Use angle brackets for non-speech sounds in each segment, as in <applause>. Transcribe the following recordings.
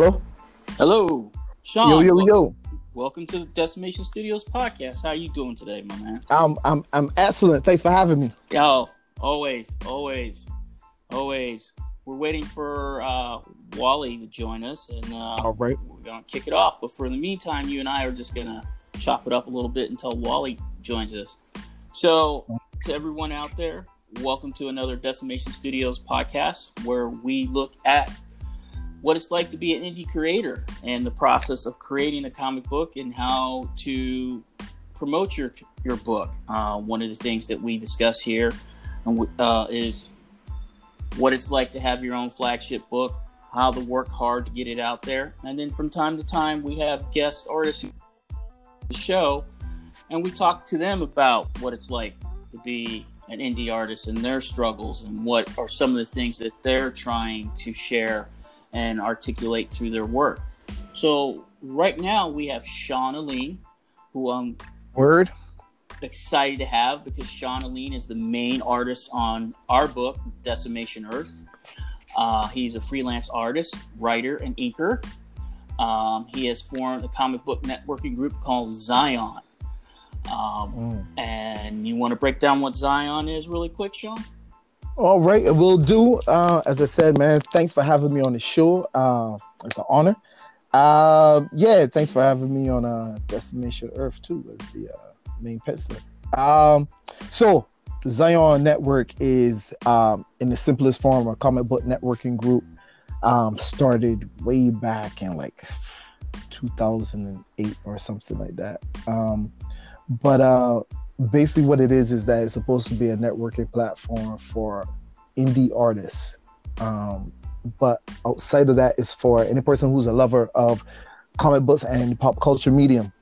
Hello. Hello, Shawn. Yo, yo, yo. Welcome to the Decimation Studios podcast. How are you doing today, my man? I'm I'm I'm excellent. Thanks for having me. Yo, always, always, always. We're waiting for uh, Wally to join us, and uh, All right. we're gonna kick it off. But for the meantime, you and I are just gonna chop it up a little bit until Wally joins us. So, to everyone out there, welcome to another Decimation Studios podcast, where we look at what it's like to be an indie creator and the process of creating a comic book and how to promote your your book. Uh, one of the things that we discuss here uh, is what it's like to have your own flagship book, how to work hard to get it out there, and then from time to time we have guest artists the show, and we talk to them about what it's like to be an indie artist and their struggles and what are some of the things that they're trying to share and articulate through their work. So right now we have Shawn Alleyne, who I'm Word. excited to have because Shawn Alleyne is the main artist on our book, Decimation Earth. Uh, he's a freelance artist, writer, and inker. Um, he has formed a comic book networking group called Zion. Um, Mm. and you want to break down what Zion is really quick, Shawn? All right, we'll do. Uh, as I said, man, thanks for having me on the show. Uh, it's an honor. Uh, yeah, thanks for having me on uh, Decimation Earth too as the uh, main penciler. Um, so Zion Network is um, in the simplest form a comic book networking group. Um, started way back in like 2008 or something like that. Um, but uh, basically what it is is that it's supposed to be a networking platform for indie artists. Um, but outside of that is for any person who's a lover of comic books and pop culture medium.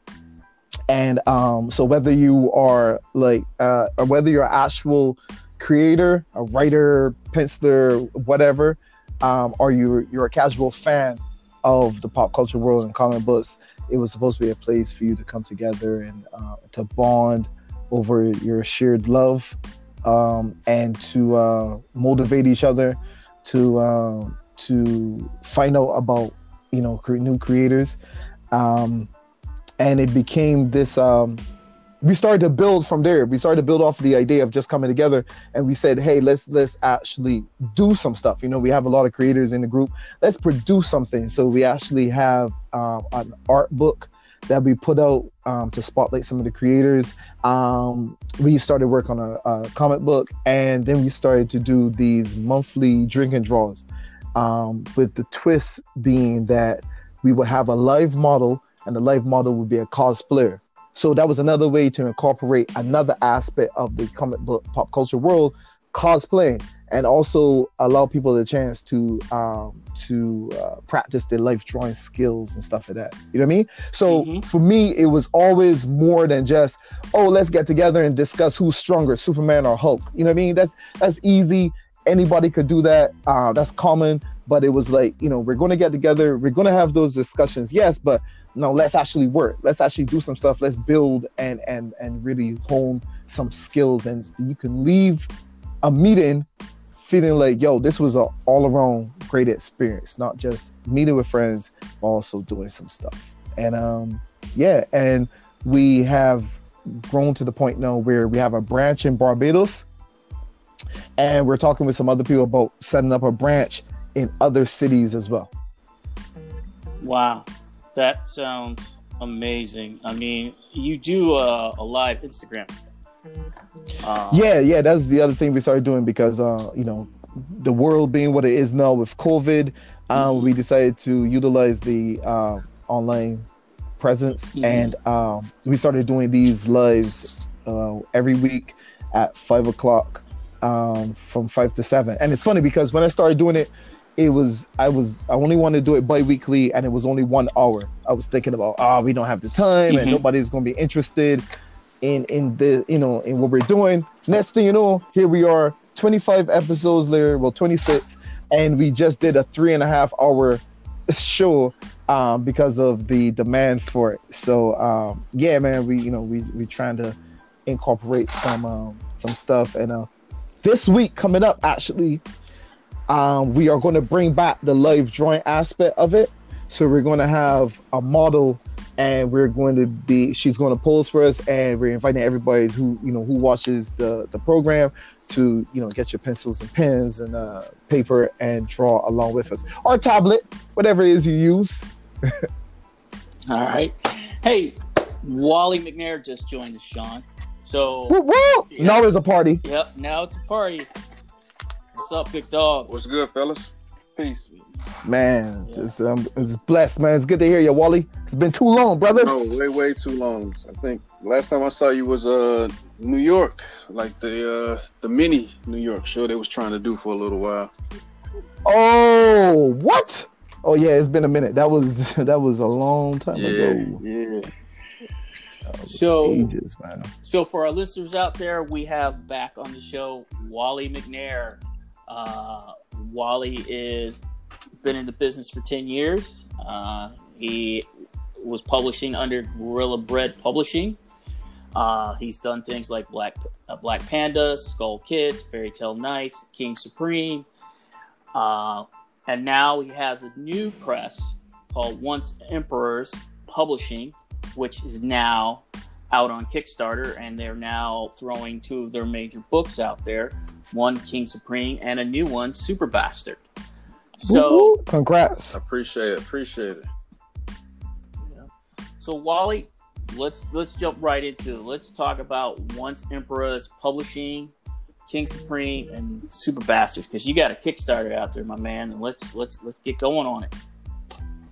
And um, so whether you are like uh, or whether you're actual creator a writer penciler whatever um, or you're, you're a casual fan of the pop culture world and comic books it was supposed to be a place for you to come together and uh, to bond over your shared love um, and to uh, motivate each other to uh, to find out about you know cre- new creators. Um, and it became this um, we started to build from there. We started to build off the idea of just coming together and we said hey let's let's actually do some stuff. You know we have a lot of creators in the group. Let's produce something. So we actually have um, an art book that we put out um, to spotlight some of the creators. Um, we started work on a, a, comic book, and then we started to do these monthly drinking draws, um, with the twist being that we would have a live model, and the live model would be a cosplayer. So that was another way to incorporate another aspect of the comic book pop culture world, cosplaying and also allow people the chance to um, to uh, practice their life drawing skills and stuff like that. You know what I mean? So Mhm. for me, it was always more than just oh, let's get together and discuss who's stronger, Superman or Hulk. You know what I mean? That's that's easy. Anybody could do that. Uh, that's common. But it was like you know we're going to get together. We're going to have those discussions. Yes, but no, let's actually work. Let's actually do some stuff. Let's build and and and really hone some skills. And you can leave a meeting feeling like, yo, this was an all around great experience, not just meeting with friends, but also doing some stuff. And um, yeah, and we have grown to the point now where we have a branch in Barbados, and we're talking with some other people about setting up a branch in other cities as well. Wow, that sounds amazing. I mean, you do a, a live Instagram. Uh, Yeah, yeah, that's the other thing we started doing because uh, you know, the world being what it is now with COVID, Mhm. we decided to utilize the uh, online presence Mhm. and um, we started doing these lives uh, every week at five o'clock um, from five to seven. And it's funny because when I started doing it, it was I was I only wanted to do it bi-weekly and it was only one hour. I was thinking about ah we don't have the time and Mhm. nobody's gonna be interested in in the you know in what we're doing. Next thing you know, here we are, 25 episodes later, well 26, and we just did a three and a half hour show um, because of the demand for it. So um, yeah, man, we you know we we trying to incorporate some um, some stuff, and uh, this week coming up actually, um, we are going to bring back the live drawing aspect of it. So we're going to have a model and we're going to be she's going to pose for us and we're inviting everybody who you know who watches the the program to you know get your pencils and pens and uh, paper and draw along with us. Or tablet whatever it is you use. <laughs> All right. Hey wally mcnair just joined us sean. So woo, woo! Yep. now it's a party. Yep now it's a party. What's up big dog? What's good fellas? Peace Man, yeah. just um, it's blessed, man. It's good to hear you, Wally. It's been too long, brother. No, way, way too long. I think last time I saw you was uh New York, like the uh the mini New York show they was trying to do for a little while. Oh, what? Oh yeah, it's been a minute. That was <laughs> that was a long time yeah, ago. Yeah. So, ages, man. so for our listeners out there, we have back on the show Wally McNair. Uh, Wally is been in the business for 10 years. Uh, he was publishing under Gorilla Bread Publishing. Uh, he's done things like Black uh, Black Panda, Skull Kids, Fairy Tale Knights, King Supreme, uh, and now he has a new press called Once Emperors Publishing, which is now out on Kickstarter, and they're now throwing two of their major books out there: one King Supreme and a new one, Super Bastard. So congrats. Appreciate it. Appreciate it. Yeah. So Wally, let's let's jump right into it. Let's talk about Once Emperor's publishing, King Supreme, and Super Bastards because you got a Kickstarter out there, my man. And let's let's let's get going on it.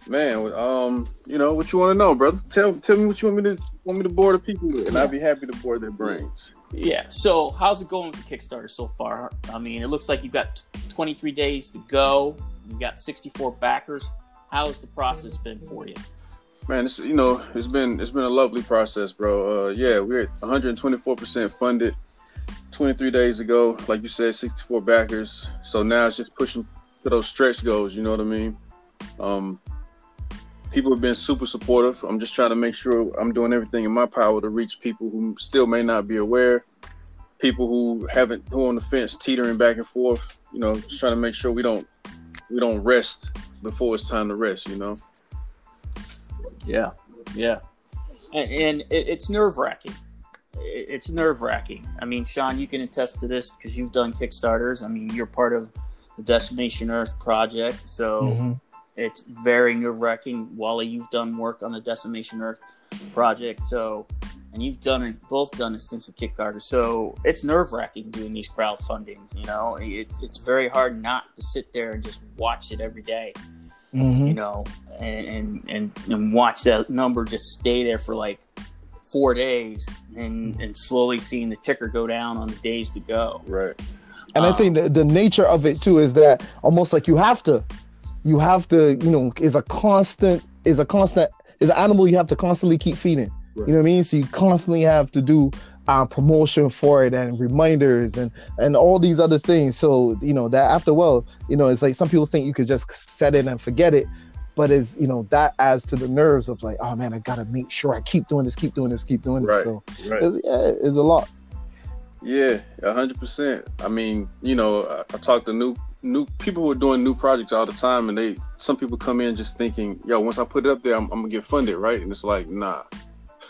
Man, um, you know what you want to know, brother? Tell tell me what you want me to want me to bore the people with, and I'd be happy to bore their brains. Yeah. So how's it going with the Kickstarter so far? I mean, it looks like you've got 23 days to go. You got 64 backers. How has the process been for you? Man, it's you know it's been it's been a lovely process, bro. Uh, yeah, we're 124 percent funded. 23 days ago, like you said, 64 backers. So now it's just pushing to those stretch goals. You know what I mean? Um, people have been super supportive. I'm just trying to make sure I'm doing everything in my power to reach people who still may not be aware, people who haven't who on the fence teetering back and forth. You know, just trying to make sure we don't we don't rest before it's time to rest. You know. Yeah, yeah, and, and it, it's nerve wracking. It's nerve wracking. I mean, Shawn, you can attest to this because you've done Kickstarters. I mean, you're part of the Decimation Earth project, so mm-hmm. it's very nerve wracking. Wally, you've done work on the Decimation Earth project, so and you've done it, both done extensive Kickstarter, so it's nerve wracking doing these crowdfundings. You know, it's it's very hard not to sit there and just watch it every day, mm-hmm. You know, and, and and and watch that number just stay there for like four days, and and slowly seeing the ticker go down on the days to go. Right. And um, I think the, the nature of it too is that almost like you have to, you have to, you know, is a constant, is a constant, is an animal you have to constantly keep feeding Right. You know what I mean? So you constantly have to do uh, promotion for it and reminders and and all these other things. So you know that after a while, you know, it's like some people think you could just set it and forget it, but is you know that adds to the nerves of like, oh man, I gotta make sure I keep doing this, keep doing this, keep doing right. this. So right. it's, yeah, it's a lot. Yeah, hundred percent. I mean, you know, I, I talk to new new people who are doing new projects all the time, and they some people come in just thinking, yo, once I put it up there, I'm, I'm gonna get funded, right? And it's like, nah,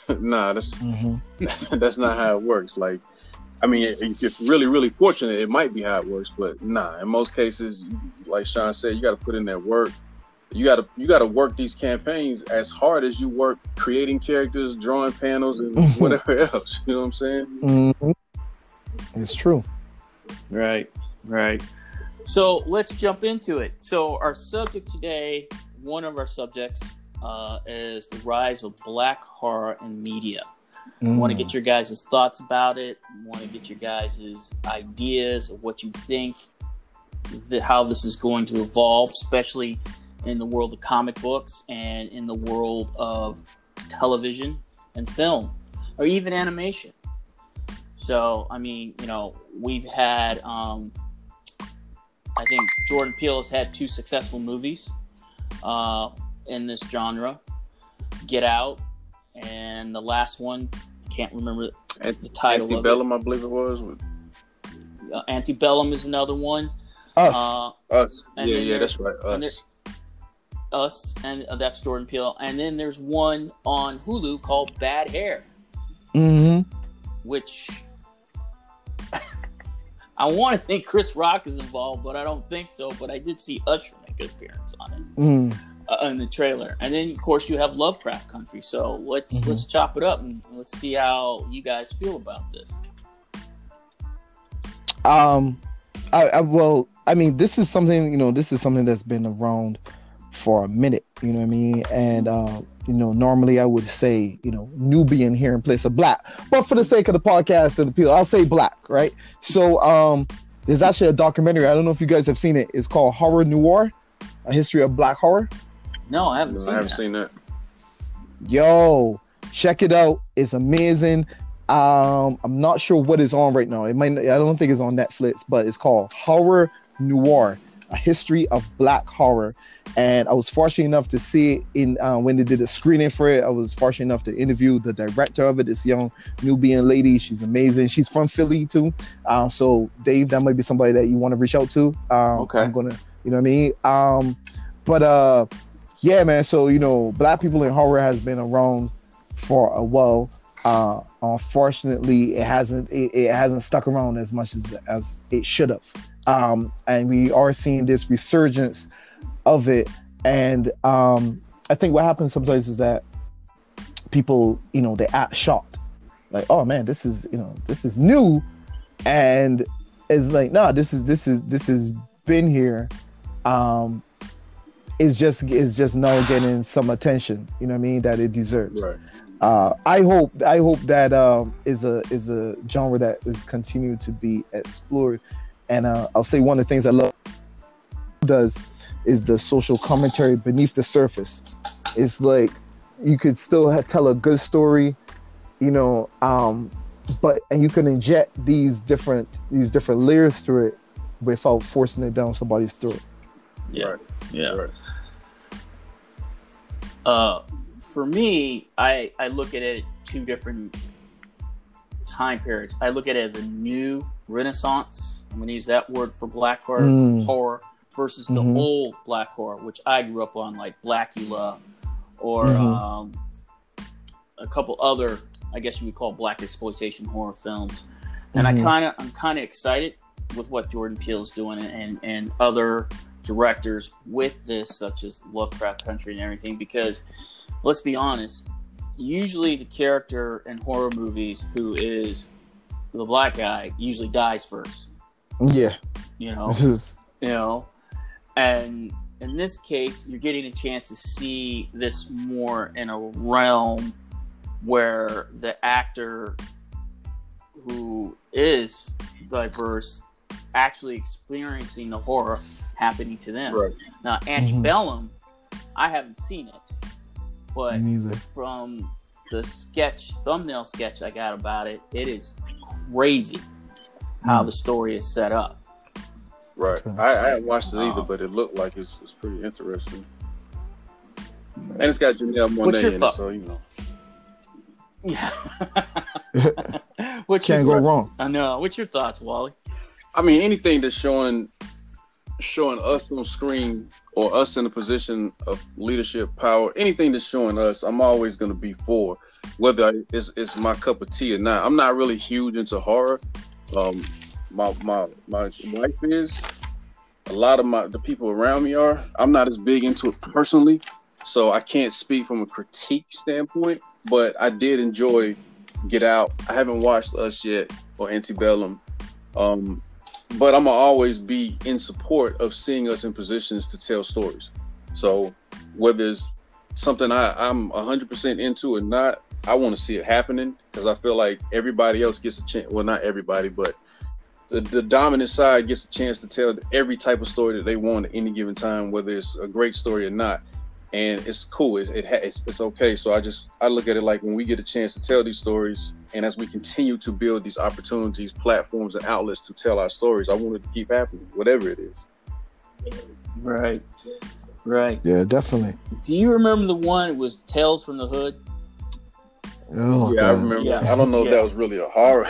<laughs> nah, that's mm-hmm. <laughs> that's not how it works. Like, I mean, if you're really, really fortunate, it might be how it works, but nah. In most cases, like Shawn said, you got to put in that work. You got to you got to work these campaigns as hard as you work creating characters, drawing panels, and mm-hmm. whatever <laughs> else. You know what I'm saying? Mm-hmm. It's true. Right, right. So let's jump into it. So our subject today, one of our subjects uh, is the rise of black horror in media. Mm. I want to get your guys' thoughts about it. Want to get your guys' ideas of what you think, the, how this is going to evolve, especially in the world of comic books and in the world of television and film, or even animation. So, I mean, you know, we've had, um, I think Jordan Peele has had two successful movies. Uh, in this genre. Get Out, and the last one, I can't remember Ant- the title. Antebellum, I believe it was. Uh, Antebellum is another one. Us. Uh, Us. Yeah, yeah, that's right. Us. Us, and uh, that's Jordan Peele. And then there's one on Hulu called Bad Hair, hmm which <laughs> I want to think Chris Rock is involved, but I don't think so. But I did see Usher make an appearance on it mm uh, in the trailer. And then, of course, you have Lovecraft Country. So let's Mhm. let's chop it up and let's see how you guys feel about this. Um, I, I well, I mean, this is something you know, this is something that's been around for a minute. You know what I mean? And uh, you know, normally I would say you know Nubian here in place of black, but for the sake of the podcast and the people, I'll say black, right? So um, there's actually a documentary. I don't know if you guys have seen it. It's called Horror Noir: A History of Black Horror. No, I haven't No, seen I haven't that. seen that. Yo, check it out. It's amazing. Um, I'm not sure what is on right now. It might. I don't think it's on Netflix, but it's called Horror Noir: A History of Black Horror. And I was fortunate enough to see it in uh, when they did a screening for it. I was fortunate enough to interview the director of it, this young Nubian lady. She's amazing. She's from Philly too. Um, so Dave, that might be somebody that you want to reach out to. Um, Okay. I'm gonna, you know what I mean. Um, but uh, yeah, man. So you know, black people in horror has been around for a while. Uh, unfortunately, it hasn't it, it hasn't stuck around as much as as it should have. Um, and we are seeing this resurgence of it. And um, I think what happens sometimes is that people, you know, they act shocked, like, "Oh man, this is you know this is new," and it's like, "No, this is this is this has been here." Um, is just is just now getting some attention. You know what I mean that it deserves. Right. Uh, I hope I hope that um, is a is a genre that is continued to be explored. And uh, I'll say one of the things I love does is the social commentary beneath the surface. It's like you could still ha- tell a good story, you know, um, but and you can inject these different these different layers through it without forcing it down somebody's throat. Yeah. Right. Yeah. Right. Uh, for me, I I look at it two different time periods. I look at it as a new renaissance. I'm going to use that word for black horror, Mm. horror versus the Mhm. old black horror, which I grew up on, like Blackula, or Mhm. um, a couple other, I guess you would call black exploitation horror films. And Mhm. I kind of, I'm kind of excited with what Jordan Peele's doing and and other directors with this, such as Lovecraft Country and everything, because let's be honest, usually the character in horror movies who is the black guy usually dies first. Yeah, You know, this is you know, and in this case, you're getting a chance to see this more in a realm where the actor who is diverse actually experiencing the horror happening to them. Right. Now, Antebellum, I haven't seen it, but from the sketch, thumbnail sketch I got about it, it is crazy how Mm. the story is set up. Right. Okay. I, I haven't watched it either, Um, but it looked like it's, it's pretty interesting. And it's got Janelle What's Monae your in it, so you know. Yeah. <laughs> <laughs> What's Can't your go wrong. I know. What's your thoughts, Wally? I mean, anything that's showing showing us on screen or us in a position of leadership power, anything that's showing us, I'm always going to be for, whether it's, it's my cup of tea or not. I'm not really huge into horror. Um, my my my wife is. A lot of my the people around me are. I'm not as big into it personally, so I can't speak from a critique standpoint. But I did enjoy Get Out. I haven't watched Us yet or Antebellum. Um, but I'm gonna always be in support of seeing us in positions to tell stories. So whether it's something I, I'm 100% into or not, I want to see it happening because I feel like everybody else gets a chance. Well, not everybody, but the, the dominant side gets a chance to tell every type of story that they want at any given time, whether it's a great story or not. And it's cool. It, it ha- it's, it's okay. So I just I look at it like when we get a chance to tell these stories, and as we continue to build these opportunities, platforms, and outlets to tell our stories, I want it to keep happening, whatever it is. Right. Right. Yeah, definitely. Do you remember the one? It was Tales from the Hood. Oh, yeah, I remember. Yeah. I don't know if that was really a horror.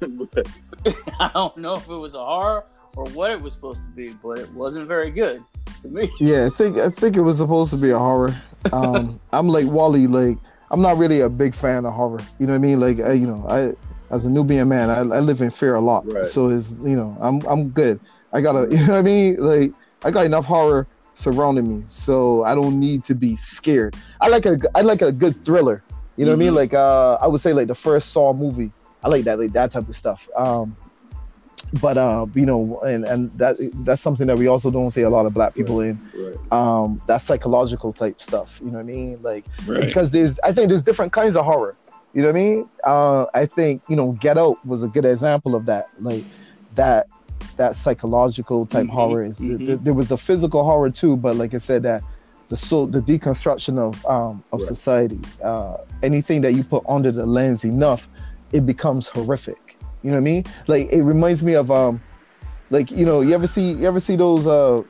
but <laughs> <laughs> I don't know if it was a horror or what it was supposed to be, but it wasn't very good to me. <laughs> Yeah, I think I think it was supposed to be a horror. Um, <laughs> I'm like Wally, like I'm not really a big fan of horror. You know what I mean? Like I, you know, I as a Nubian man, I, I live in fear a lot. Right. So it's you know, I'm I'm good. I got to <laughs> you know what I mean? Like I got enough horror surrounding me, so I don't need to be scared. I like a I like a good thriller. You know what I mean? Mhm. Like uh, I would say like the first Saw movie. I like that like that type of stuff. Um, but uh, you know, and and that that's something that we also don't see a lot of black people in. Right. Um, that psychological type stuff. You know what I mean? Like because there's I think there's different kinds of horror. You know what I mean? Uh, I think you know Get Out was a good example of that. Like that that psychological type Mhm, horror is mhm. th- there was a physical horror too, but like I said that the so the deconstruction of um of Right. society uh anything that you put under the lens enough it becomes horrific you know what i mean? Like it reminds me of um like you know you ever see you ever see those uh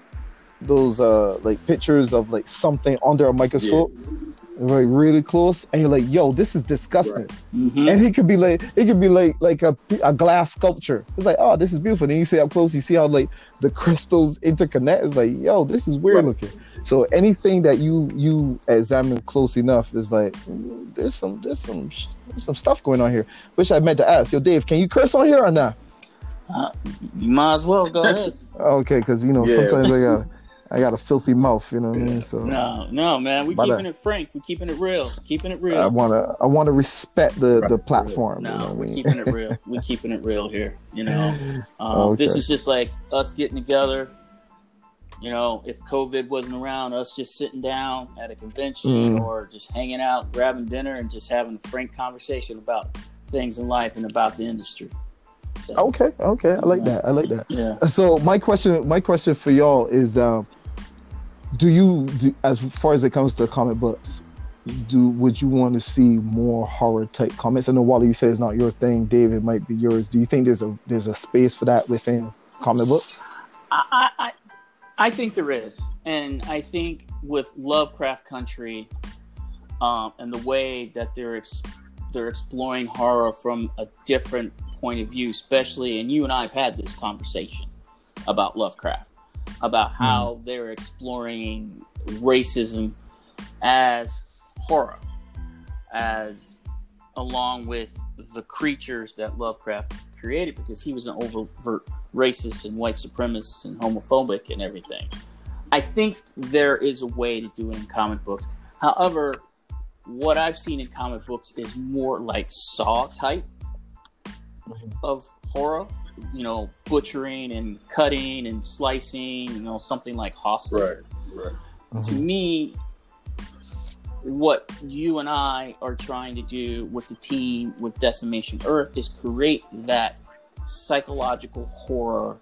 those uh like pictures of like something under a microscope like really close and you're like yo this is disgusting Mhm. and it could be like it could be like like a, a glass sculpture it's like oh this is beautiful then you see up close you see how like the crystals interconnect it's like yo this is weird Right. looking so anything that you you examine close enough is like "Mm, there's some there's some there's some stuff going on here which i meant to ask yo dave can you curse on here or not You might as well go <laughs> ahead. okay because you know Yeah. sometimes i got i got a filthy mouth you know what i mean so No, no, man. We But, uh, keeping it frank. We keeping it real. Keeping it real. i want to i want to respect the the Right. platform you know No, what we're mean keeping it real. <laughs> We're keeping it real here. You know, um, this is just like us getting together. You know, if COVID wasn't around, us just sitting down at a convention Mm. or just hanging out, grabbing dinner, and just having a frank conversation about things in life and about the industry. So, okay okay i like that i like that yeah. so my question my question for y'all is um do you do, as far as it comes to comic books do would you want to see more horror type comics? I know wally you said it's not your thing david might be yours. Do you think there's a there's a space for that within comic books? I, I, I- think there is, and I think with Lovecraft Country, um, and the way that they're ex- they're exploring horror from a different point of view, especially, and you and I have had this conversation about Lovecraft, about how they're exploring racism as horror, as along with the creatures that Lovecraft created, because he was an overt racist and white supremacist and homophobic and everything. I think there is a way to do it in comic books. However, what I've seen in comic books is more like Saw type Mhm. of horror. You know, butchering and cutting and slicing. You know, something like Hostel Right. Right. Mm-hmm. to me, what you and I are trying to do with the team with Decimation Earth is create that psychological horror,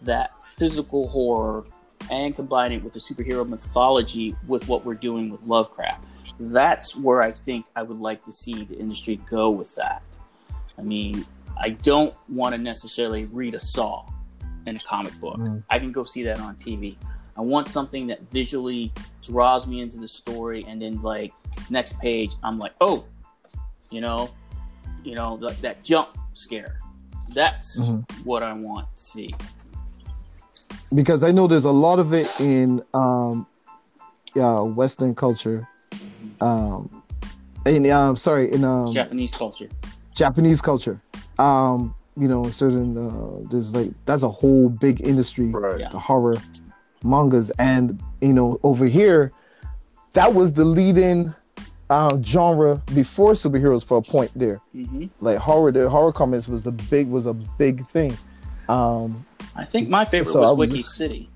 that physical horror, and combine it with the superhero mythology with what we're doing with Lovecraft. That's where I think I would like to see the industry go with that. I mean, I don't want to necessarily read a Saw in a comic book. Mhm. I can go see that on TV. I want something that visually draws me into the story, and then like next page, I'm like, oh, you know, you know, like that jump scare. That's Mhm. what I want to see. because i know there's a lot of it in um yeah western culture um in um sorry in um Japanese culture. Japanese culture. Um, you know, certain uh, there's like that's a whole big industry, Right. Yeah. the horror mangas, and you know, over here, that was the leading uh, genre before superheroes for a point there. hmm Like horror, the horror comics was the big was a big thing. Um, I think my favorite So I was was Wiki just- City.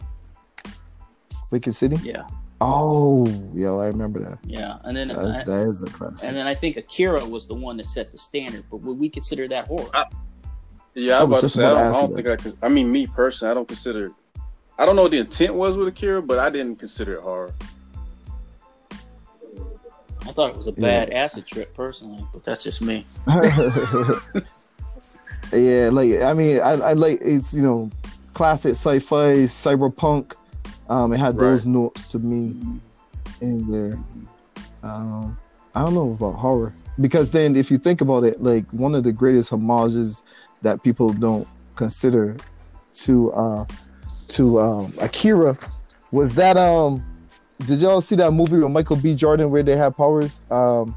Wicked City. Yeah, Oh, yo, I remember that. yeah, and then That's, I- that is a classic. and then I think Akira was the one that set the standard. But would we consider that horror? Yeah, I I was was about to just say, about to don't, I don't think I could. I mean, me personally, I don't consider. I don't know what the intent was with Akira, but I didn't consider it horror. I thought it was a Yeah. bad acid trip personally, but that's just me. <laughs> <laughs> yeah, like I mean, I, I like it's you know, classic sci-fi, cyberpunk. Um, it had those notes to me in there. Um, I don't know about horror because then if you think about it, like one of the greatest homages that people don't consider to uh, to um, Akira was that um did y'all see that movie with Michael B. Jordan where they have powers? Um,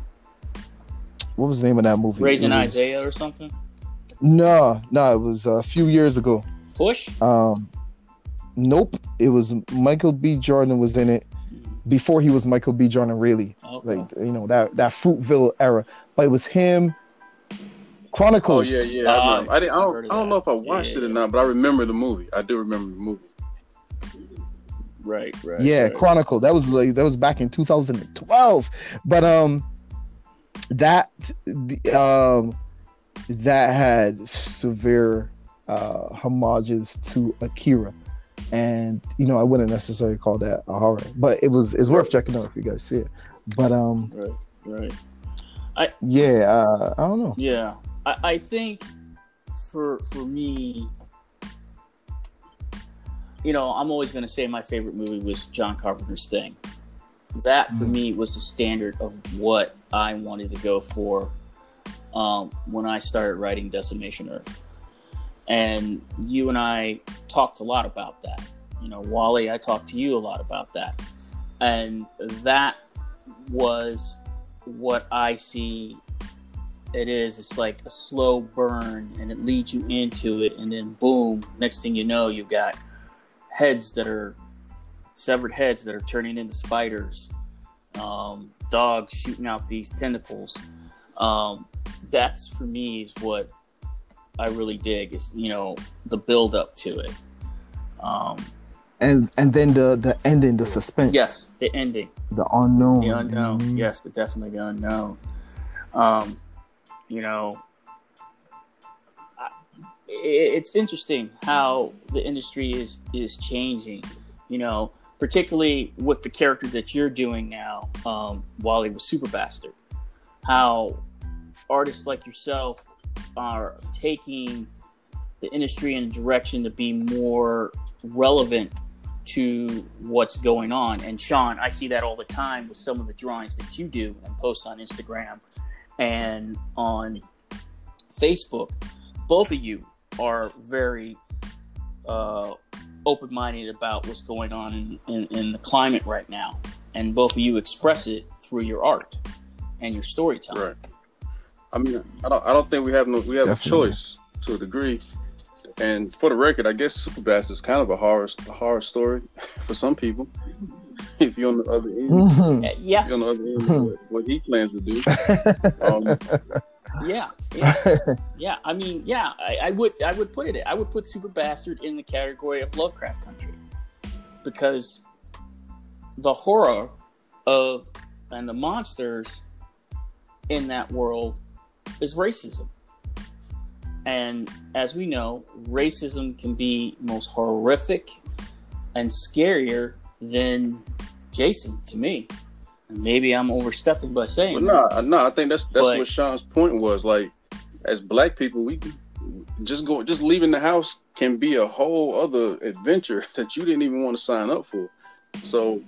what was the name of that movie? Raising was, Isaiah or something. No, no, it was a few years ago. Push. Um, nope, it was Michael B. Jordan was in it before he was Michael B. Jordan, really, Okay. like you know that that Fruitvale era. But it was him. Chronicles. Oh yeah, yeah. Uh, I, remember. I, didn't, I don't. I don't know if I watched Yeah, it or not, but I remember the movie. I do remember the movie. Right. Right. yeah right. chronicle that was like that was back in 2012 but um that um that had severe uh homages to akira and you know i wouldn't necessarily call that a horror but it was it's worth checking out if you guys see it but um Right. Right. I yeah uh, i don't know Yeah, I, I think for for me, you know, I'm always going to say my favorite movie was John Carpenter's Thing. That for Mhm. me was the standard of what I wanted to go for um, when I started writing Decimation Earth. And you and I talked a lot about that. You know, Wally, I talked to you a lot about that. And that was what I see it is. It's like a slow burn and it leads you into it. And then, boom, next thing you know, you've got heads that are severed heads that are turning into spiders, um, dogs shooting out these tentacles. Um, that's for me is what I really dig is, you know, the build up to it. Um, and and then the the ending the suspense yes, the ending. the unknown the unknown Mhm. yes the definitely the unknown um you know I, it- it's interesting how the industry is is changing you know particularly with the character that you're doing now um wally was super bastard how artists like yourself are taking the industry in a direction to be more relevant to what's going on. And Shawn, I see that all the time with some of the drawings that you do and post on Instagram and on Facebook. Both of you are very uh, open minded about what's going on in, in, in the climate right now. And both of you express it through your art and your storytelling. Right. I mean, I don't. I don't think we have no. We have Definitely. a choice to a degree. And for the record, I guess Superbass is kind of a horror a horror story <laughs> for some people. <laughs> if you're on the other end, Mhm. Uh, yes. on the other end of what, what he plans to do. <laughs> Um, Yeah, yeah, yeah. I mean, yeah. I, I would, I would put it. I would put Super Bastard in the category of Lovecraft Country because the horror of and the monsters in that world is racism. And as we know, racism can be most horrific and scarier than Jason to me. And maybe I'm overstepping by saying that. no, uh, no, I think that's that's But- what Shawn's point was. Like, as black people, we just go, just leaving the house can be a whole other adventure <laughs> that you didn't even want to sign up for. So,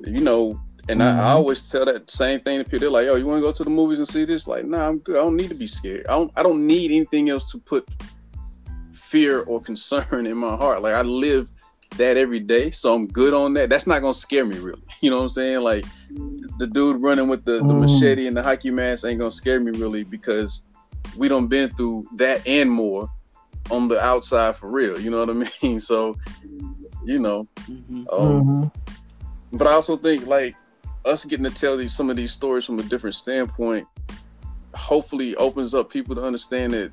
you know, and I, I Mhm. always tell that same thing to people. They're like, "Yo, you want to go to the movies and see this?" Like, nah, I'm good. I don't need to be scared. I don't. I don't need anything else to put fear or concern <laughs> in my heart. Like, I live that every day, so I'm good on that. That's not gonna scare me, really. <laughs> You know what I'm saying? Like, the dude running with the, the Mm. machete and the hockey mask ain't gonna scare me really because we don't been through that and more on the outside for real. You know what I <laughs> mean? So, you know, Mhm. um, Mhm. but I also think like us getting to tell these some of these stories from a different standpoint, hopefully opens up people to understand that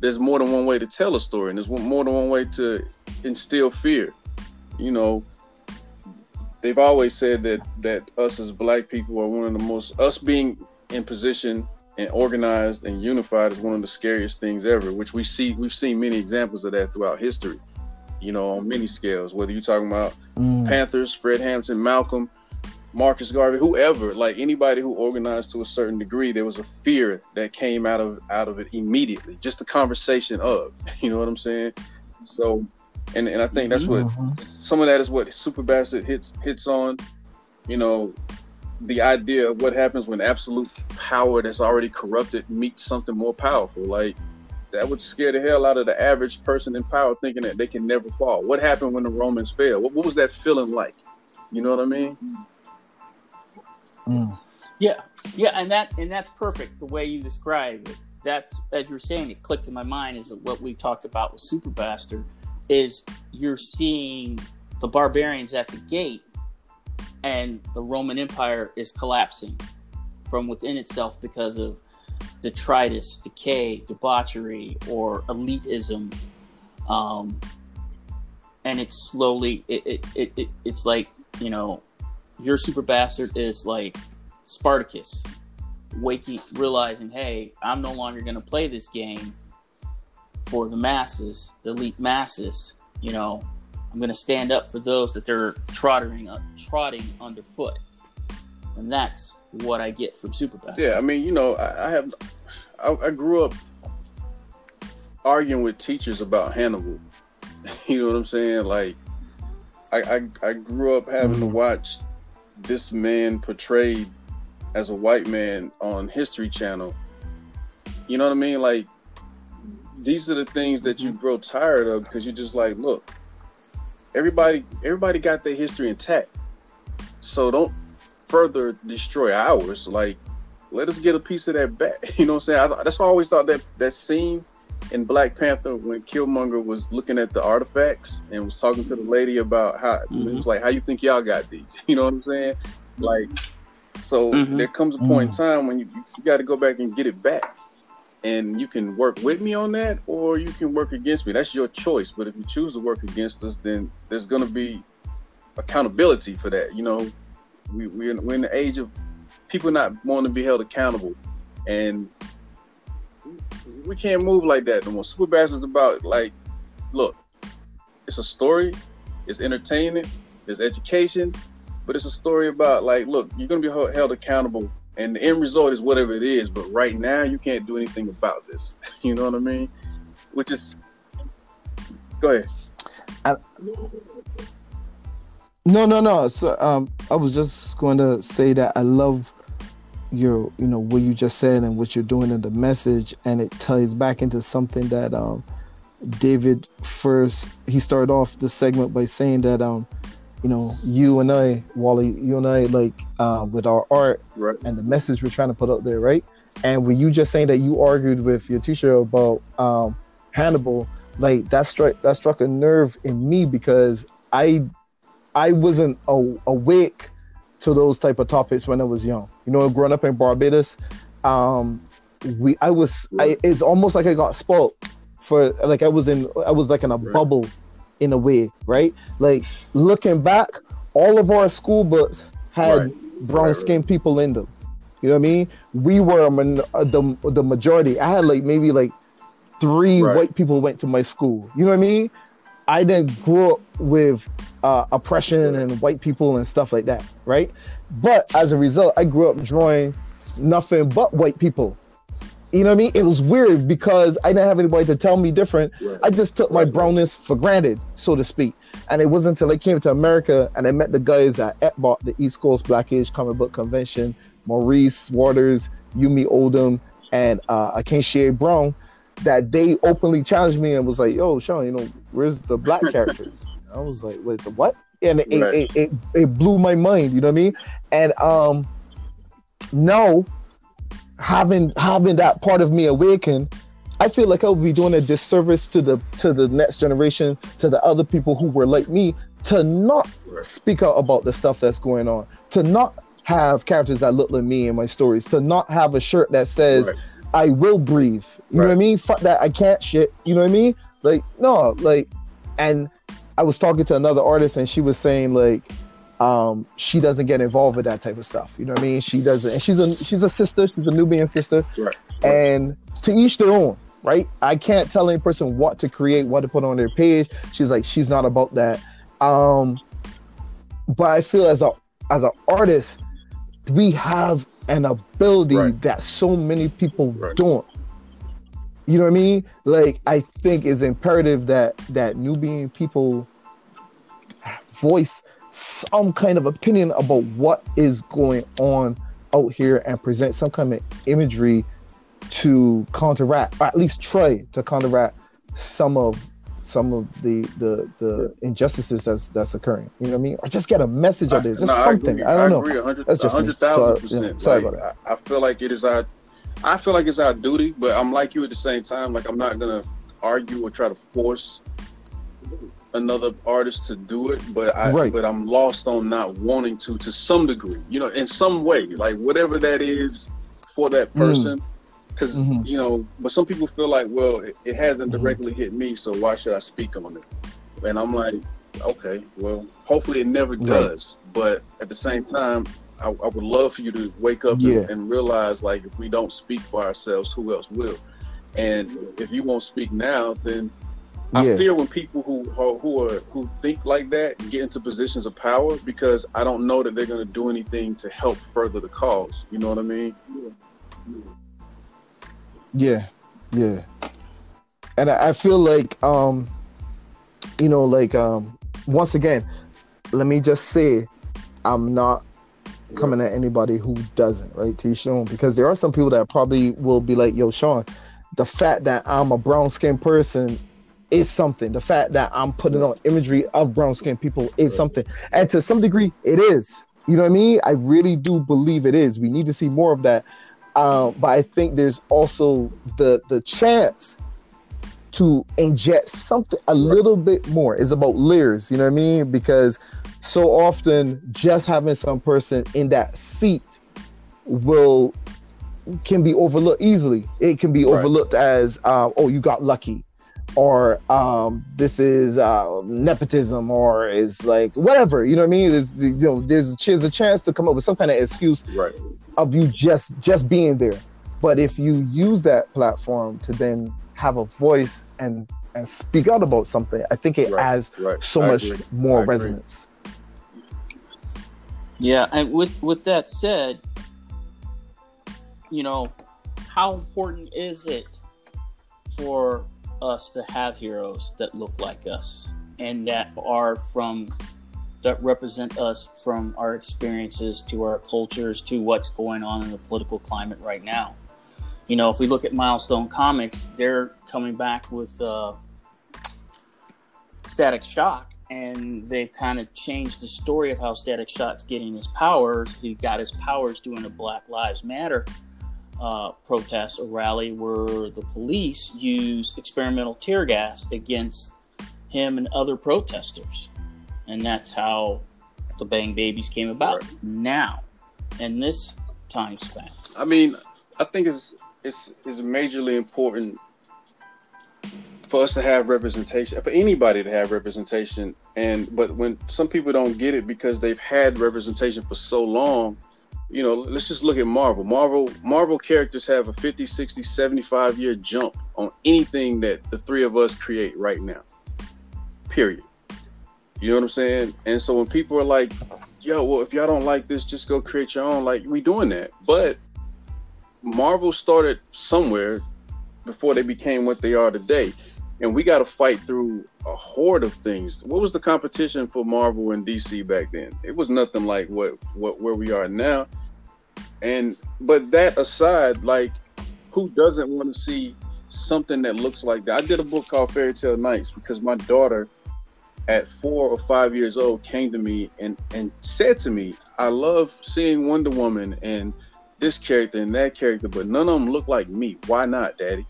there's more than one way to tell a story, and there's more than one way to instill fear. You know, they've always said that that us as black people are one of the most us being in position and organized and unified is one of the scariest things ever. Which we see we've seen many examples of that throughout history. You know, on many scales. Whether you're talking about Mm. Panthers, Fred Hampton, Malcolm, Marcus Garvey, whoever, like anybody who organized to a certain degree, there was a fear that came out of out of it immediately. Just the conversation of, <laughs> you know what I'm saying? So, and and I think that's what Mhm. some of that is what Super Bastard hits hits on. You know, the idea of what happens when absolute power that's already corrupted meets something more powerful. Like, that would scare the hell out of the average person in power, thinking that they can never fall. What happened when the Romans fell? What, what was that feeling like? You know what I mean? Mm. Yeah, yeah, and that and that's perfect the way you describe it. That's as you're saying, it clicked in my mind is what we talked about with Super Bastard is you're seeing the barbarians at the gate and the Roman Empire is collapsing from within itself because of detritus, decay, debauchery, or elitism. Um, and it's slowly, it, it, it, it, it's like, you know, your super bastard is like Spartacus waking, realizing, hey, I'm no longer going to play this game for the masses, the elite masses. You know, I'm going to stand up for those that they're trotting, uh, trotting underfoot. And that's what I get from Super Bastard. Yeah, I mean, you know, I, I have, I, I, grew up arguing with teachers about Hannibal. <laughs> you know what I'm saying? Like, I, I, I grew up having mm-hmm. to watch this man portrayed as a white man on History Channel. You know what I mean? Like, these are the things that you mm-hmm. grow tired of because you're just like, look, everybody, everybody got their history intact. So don't further destroy ours. Like, let us get a piece of that back. <laughs> You know what I'm saying? I, that's why I always thought that that scene in Black Panther when Killmonger was looking at the artifacts and was talking to the lady about how mm-hmm. it was like, how you think y'all got these? <laughs> You know what I'm saying? Like, so mm-hmm. there comes a point mm-hmm. in time when you, you got to go back and get it back. And you can work with me on that, or you can work against me. That's your choice. But if you choose to work against us, then there's going to be accountability for that. You know, we, we're, in, we're in the age of people not wanting to be held accountable, and we can't move like that no more. Super Bass is about like, look, it's a story, it's entertainment, it's education, but it's a story about like, look, you're gonna be held accountable, and the end result is whatever it is. But right now, you can't do anything about this. <laughs> you know what I mean? Which is, go ahead. I, no, no, no. So um, I was just going to say that I love your, you know, what you just said and what you're doing in the message, and it ties back into something that um, David first he started off the segment by saying that um, you know, you and I, Wally, you and I, like uh, with our art right. and the message we're trying to put out there, right? And were you just saying that you argued with your teacher about um, Hannibal, like that struck that struck a nerve in me because I I wasn't a- awake to those type of topics when I was young. You know, growing up in Barbados, um, we I was I, it's almost like I got spoiled for like I was in I was like in a right. bubble in a way, right? Like looking back, all of our school books had right. brown right, skinned people in them. You know what I mean? We were uh, the the majority. I had like maybe like three white people went to my school. You know what I mean? I didn't grow up with uh, oppression and white people and stuff like that, right? But as a result, I grew up drawing nothing but white people. You know what I mean? It was weird because I didn't have anybody to tell me different. Right. I just took my brownness for granted, so to speak. And it wasn't until I came to America and I met the guys at ECBACC, the East Coast Black Age Comic Book Convention, Maurice Waters, Yumy Odom, and uh, Akinshie Brown, that they openly challenged me and was like, "Yo, Shawn, you know, where's the black characters?" <laughs> I was like, "Wait, the what?" And it, right. it, it, it blew my mind. You know what I mean? And um, now having having that part of me awaken, I feel like I would be doing a disservice to the to the next generation, to the other people who were like me, to not speak out about the stuff that's going on, to not have characters that look like me in my stories, to not have a shirt that says. Right I will breathe. You right. know what I mean? Fuck that. I can't shit. You know what I mean? Like, no, like, and I was talking to another artist and she was saying like, um, she doesn't get involved with that type of stuff. You know what I mean? She doesn't, and she's a she's a sister. She's a Nubian sister, right. and to each their own. Right? I can't tell any person what to create, what to put on their page. She's like, she's not about that. Um, but I feel as a as an artist, we have an ability right. that so many people right. don't. You know what I mean? Like I think it's imperative that that Nubian people voice some kind of opinion about what is going on out here and present some kind of imagery to counteract, or at least try to counteract some of some of the the the injustices that's that's occurring. You know what I mean? Or just get a message out there, just no, something. I, I don't I know. That's just hundred thousand uh, percent. Yeah, sorry like, about that. I, I feel like it is our, I feel like it's our duty, but I'm like you at the same time. Like I'm not gonna argue or try to force another artist to do it, but I right. but I'm lost on not wanting to to some degree. You know, in some way, like whatever that is for that mm. person. Mm because mm-hmm. you know, but some people feel like, well, it, it hasn't mm-hmm. directly hit me, so why should I speak on it? And I'm like, okay, well, hopefully it never does. Right. But at the same time, I, I, would love for you to wake up yeah. and, and, realize, like, if we don't speak for ourselves, who else will? And if you won't speak now, then I yeah. fear when people who are, who are who think like that get into positions of power because I don't know that they're going to do anything to help further the cause. You know what I mean? Yeah, yeah. And I, I feel like, um, you know, like um, once again, let me just say, I'm not coming at anybody who doesn't, right? T. Shawn, because there are some people that probably will be like, "Yo, Shawn, the fact that I'm a brown skinned person is something. The fact that I'm putting on imagery of brown skinned people is something, and to some degree, it is. You know what I mean? I really do believe it is. We need to see more of that. Um, but I think there's also the the chance to inject something a little bit more. Is about layers, you know what I mean? Because so often just having some person in that seat will can be overlooked easily. It can be right. overlooked as, uh, oh, you got lucky, or um, this is uh, nepotism, or is like whatever. You know what I mean? There's you know there's, there's a chance to come up with some kind of excuse right of you just just being there. But if you use that platform to then have a voice and and speak out about something, I think it right, adds so I much agree. more resonance. Yeah, and with with that said, you know, how important is it for us to have heroes that look like us and that are from that represent us from our experiences to our cultures to what's going on in the political climate right now. You know, if we look at Milestone Comics, they're coming back with uh, Static Shock, and they've kind of changed the story of how Static Shock's getting his powers. He got his powers doing a Black Lives Matter uh, protest, a rally where the police used experimental tear gas against him and other protesters and that's how the Bang Babies came about. Right. Now, in this time span, I mean, I think it's it's it's majorly important for us to have representation for anybody to have representation and but when some people don't get it because they've had representation for so long you know let's just look at marvel marvel marvel characters have a 50 60 75 year jump on anything that the three of us create right now period you know what I'm saying? And so when people are like, yo, well, if y'all don't like this, just go create your own, like, we doing that. But Marvel started somewhere before they became what they are today. And we got to fight through a horde of things. What was the competition for Marvel and DC back then? It was nothing like what, what where we are now. And but that aside, like who doesn't want to see something that looks like that? I did a book called Fairy Tale Knights because my daughter at four or five years old came to me and and said to me, "I love seeing Wonder Woman and this character and that character, but none of them look like me. Why not, Daddy?"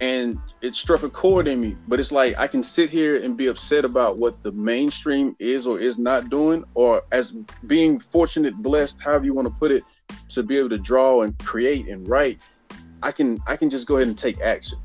And it struck a chord in me. But it's like I can sit here and be upset about what the mainstream is or is not doing, or as being fortunate, blessed, however you want to put it, to be able to draw and create and write. I can I can just go ahead and take action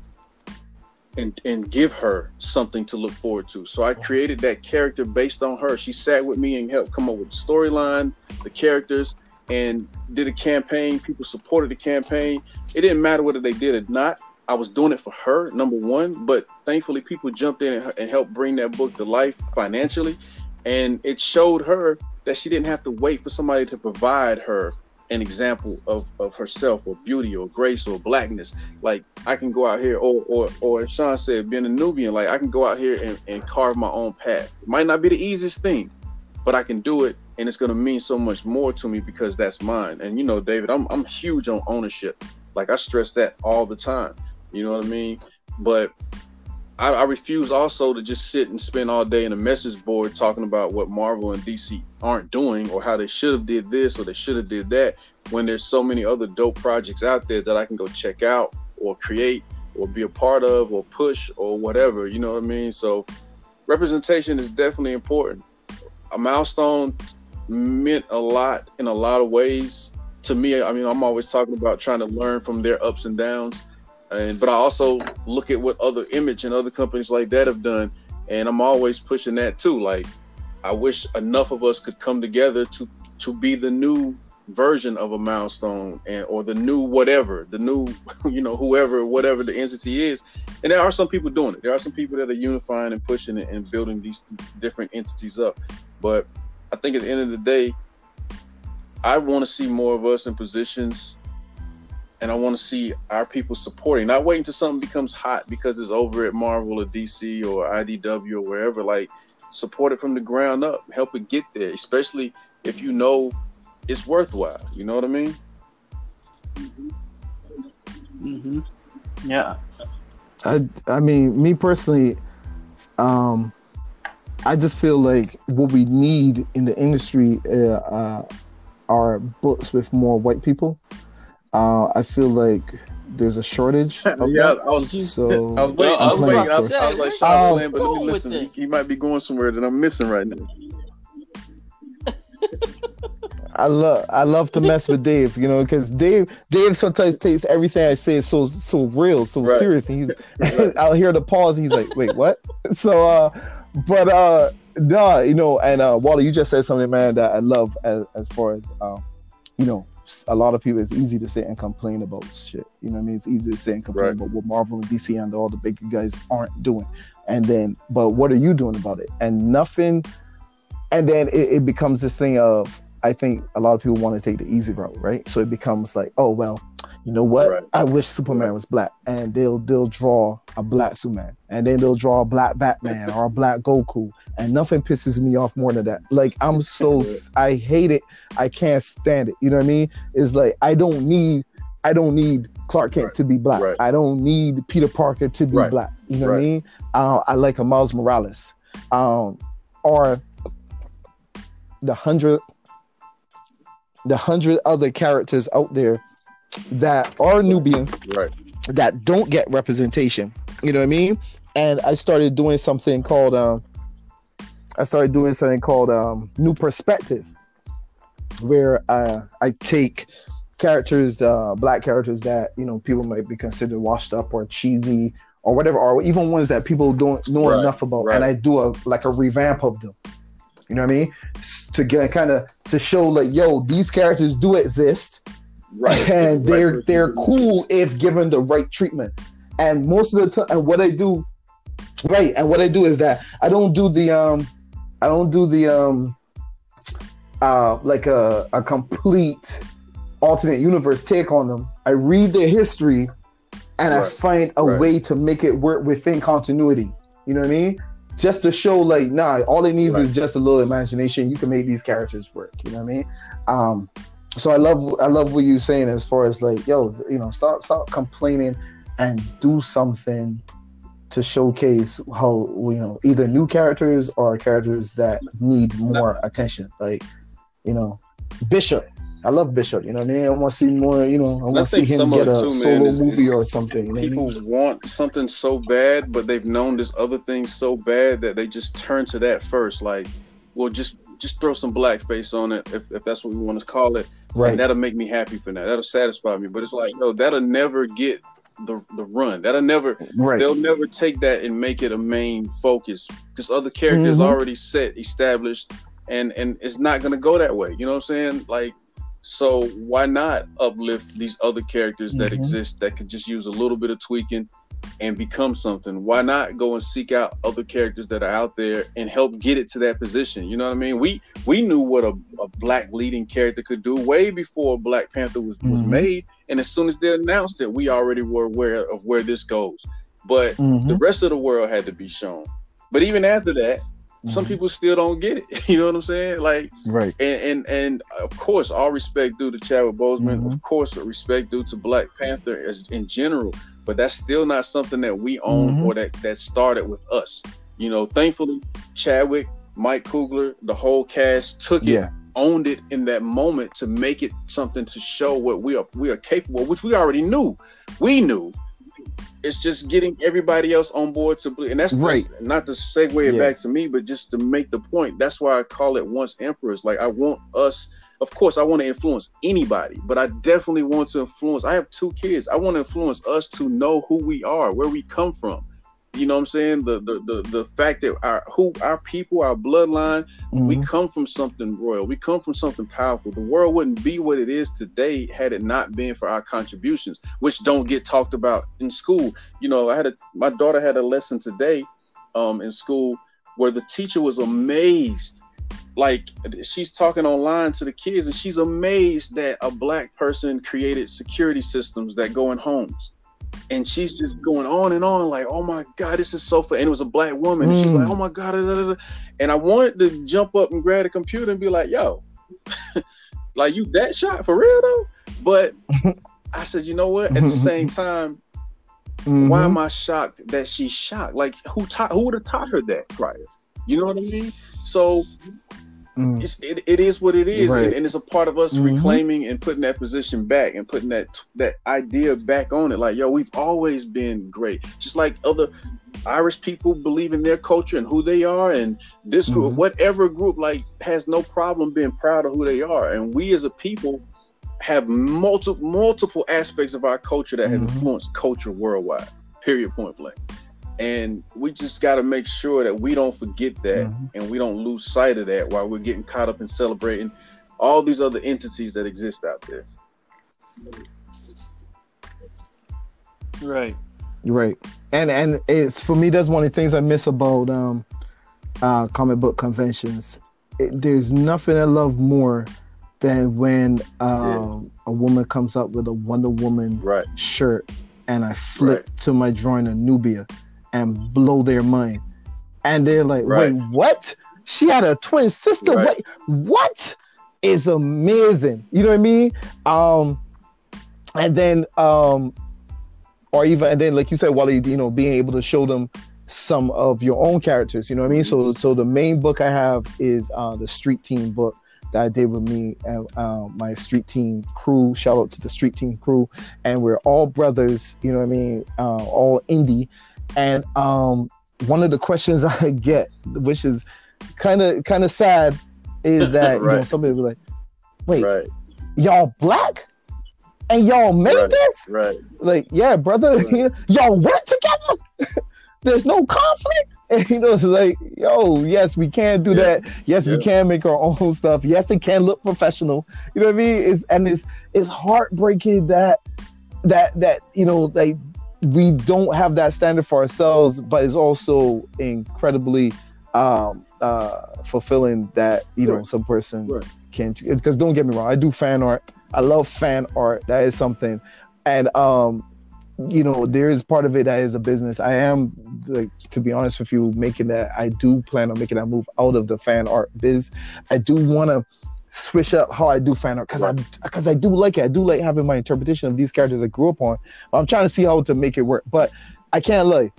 and and give her something to look forward to. So I created that character based on her. She sat with me and helped come up with the storyline, the characters, and did a campaign. People supported the campaign. It didn't matter whether they did or not. I was doing it for her, number one, but thankfully people jumped in and, and helped bring that book to life financially. And it showed her that she didn't have to wait for somebody to provide her an example of, of herself or beauty or grace or blackness. Like I can go out here or or or as Shawn said, being a Nubian, like I can go out here and, and carve my own path. It might not be the easiest thing, but I can do it and it's gonna mean so much more to me because that's mine. And you know, David, I'm I'm huge on ownership. Like I stress that all the time. You know what I mean? But I, I, refuse also to just sit and spend all day in a message board talking about what Marvel and DC aren't doing or how they should have did this or they should have did that when there's so many other dope projects out there that I can go check out or create or be a part of or push or whatever. You know what I mean? So representation is definitely important. A milestone meant a lot in a lot of ways to me. I mean, I'm always talking about trying to learn from their ups and downs and but I also look at what other image and other companies like that have done, and I'm always pushing that too. Like, I wish enough of us could come together to to be the new version of a milestone and or the new whatever the new <laughs> you know whoever whatever the entity is. And there are some people doing it. There are some people that are unifying and pushing it and building these different entities up. But i think at the end of the day i want to see more of us in positions and I want to see our people supporting, not waiting until something becomes hot because it's over at Marvel or DC or IDW or wherever. Like, support it from the ground up, help it get there, especially if you know it's worthwhile. You know what I mean? Mm-hmm. Yeah. I I mean, me personally, um, I just feel like what we need in the industry uh, uh, are books with more white people. Uh, I feel like there's a shortage. <laughs> yeah, that. I was, so <laughs> I was waiting. I was waiting. I was, I was like, Shawn um, playing, but let me listen. He, he, might be going somewhere that I'm missing right now. I love I love to mess with Dave, you know, because Dave Dave sometimes takes everything I say so so real, so right. serious. And he's <laughs> right. I'll hear the pause and he's like, wait, what? So uh but uh nah, you know, and uh Wolly, you just said something, man, that I love as as far as um, you know, a lot of people it's easy to sit and complain about shit. You know what I mean? It's easy to sit and complain right. about what Marvel and DC and all the big guys aren't doing. And then, but what are you doing about it? And nothing. And then it, it becomes this thing of I think a lot of people want to take the easy route, right? So it becomes like, oh well, you know what? Right. I wish Superman was black, and they'll they'll draw a black Superman, and then they'll draw a black Batman or a black Goku, and nothing pisses me off more than that. Like I'm so <laughs> I hate it. I can't stand it. You know what I mean? It's like I don't need I don't need Clark Kent right. to be black. Right. I don't need Peter Parker to be right. black. You know what I mean? Uh, I like a Miles Morales, um, or the hundred the hundred other characters out there that are Nubian, right? That don't get representation. You know what I mean? And I started doing something called um, I started doing something called um, New Perspective, where uh, I take characters, uh, black characters that you know people might be considered washed up or cheesy or whatever, or even ones that people don't know right, enough about, right. and I do a like a revamp of them. You know what I mean? To get kind of to show like, yo, these characters do exist, right? <laughs> And they're right. they're cool if given the right treatment. And most of the time, and what I do, right? And what I do is that I don't do the um I don't do the um uh like a, a complete alternate universe take on them. I read their history and right. I find a right. way to make it work within continuity. You know what I mean? Just to show like, nah, all it needs right. is just a little imagination. You can make these characters work. You know what I mean? Um, so I love I love what you're saying as far as like, yo, you know, stop stop complaining and do something to showcase how you know either new characters or characters that need more attention. Like, you know, Bishop. I love Bishop. You know what I mean? I want to see more. You know, I want to see him get a too, solo man, movie or something. people I mean? want something so bad, but they've known this other thing so bad that they just turn to that first. Like, well, just just throw some blackface on it if, if that's what we want to call it. Right. And that'll make me happy for now. That'll satisfy me. But it's like, no, that'll never get the the run. That'll never right. they'll never take that and make it a main focus because other characters mm-hmm. already set, established, and and it's not gonna go that way. You know what I'm saying? Like, so why not uplift these other characters that mm-hmm. exist that could just use a little bit of tweaking and become something. Why not go and seek out other characters that are out there and help get it to that position? You know what I mean? We we knew what a, a black leading character could do way before Black Panther was, was mm-hmm. made. And as soon as they announced it, we already were aware of where this goes. But mm-hmm. the rest of the world had to be shown. But even after that, some people still don't get it. <laughs> You know what I'm saying? Like, right. And and, and of course, all respect due to Chadwick Boseman. Mhm. Of course, respect due to Black Panther as in general. But that's still not something that we own Mhm. or that that started with us. You know, thankfully, Chadwick, Mike Coogler, the whole cast took it Yeah. Owned it in that moment to make it something to show what we are we are capable of, which we already knew. We knew. It's just getting everybody else on board to believe. And that's Right. that's- not to segue it Yeah. back to me, but just to make the point. That's why I call it once emperors. Like I want us, of course, I want to influence anybody, but I definitely want to influence. I have two kids. I want to influence us to know who we are, where we come from. You know what I'm saying? The the the, the fact that our who our people, our bloodline, we Mhm. come from something royal. We come from something powerful. The world wouldn't be what it is today had it not been for our contributions, which don't get talked about in school. You know, I had a my daughter had a lesson today um, in school where the teacher was amazed. Like she's talking online to the kids, and she's amazed that a black person created security systems that go in homes. And she's just going on and on, like, "Oh my God, this is so fun!" And it was a black woman, and she's Mm. like, "Oh my God!" da, da, da, da." And I wanted to jump up and grab the computer and be like, "Yo, <laughs> like you that shot for real though?" But I said, "You know what? At the <laughs> same time, Mhm. why am I shocked that she's shocked? Like who taught? Who would have taught her that prior? You know what I mean? So Mm. it's, it, it is what it is, Right. and, and it's a part of us Mhm. reclaiming and putting that position back and putting that that idea back on it. Like, yo, we've always been great, just like other Irish people believe in their culture and who they are, and this group, Mhm. whatever group, like has no problem being proud of who they are. And we as a people have multiple multiple aspects of our culture that have Mhm. influenced culture worldwide. Period. Point blank. And we just got to make sure that we don't forget that Mhm. and we don't lose sight of that while we're getting caught up in celebrating all these other entities that exist out there. Right. Right. And and it's for me that's one of the things I miss about um uh comic book conventions. It, there's nothing I love more than when um a woman comes up with a Wonder Woman Right. shirt and I flip to my drawing of Nubia and blow their mind. And they're like, Right. wait, what? She had a twin sister. Right. Wait, what? Is amazing. You know what I mean? Um, and then um, or even and then like you said, Wolly, you know, being able to show them some of your own characters. You know what I mean? So so the main book I have is uh, the Street Team book that I did with me and uh, my Street Team crew. Shout out to the Street Team crew, and we're all brothers. You know what I mean? Uh, all indie, and um, one of the questions <laughs> I get, which is kind of kind of sad, is <laughs> that you know Right. somebody will be like, "Wait, Right. y'all black?" And y'all made Right. this? Right. like, yeah, brother, <laughs> Right. you know, y'all work together. There's no conflict. And you know, it's like, yo, yes, we can do Yeah. that. Yes, we Yeah. can make our own stuff. Yes, it can look professional. You know what I mean? It's and it's it's heartbreaking that that that you know, like we don't have that standard for ourselves, but it's also incredibly um uh fulfilling that you know some person Right. can because don't get me wrong, I do fan art. I love fan art. That is something. And um you know there is part of it that is a business i am like to be honest with you making that i do plan on making that move out of the fan art biz i do want to switch up how i do fan art because i because i do like it. I do like having my interpretation of these characters i grew up on. I'm trying to see how to make it work but i can't lie.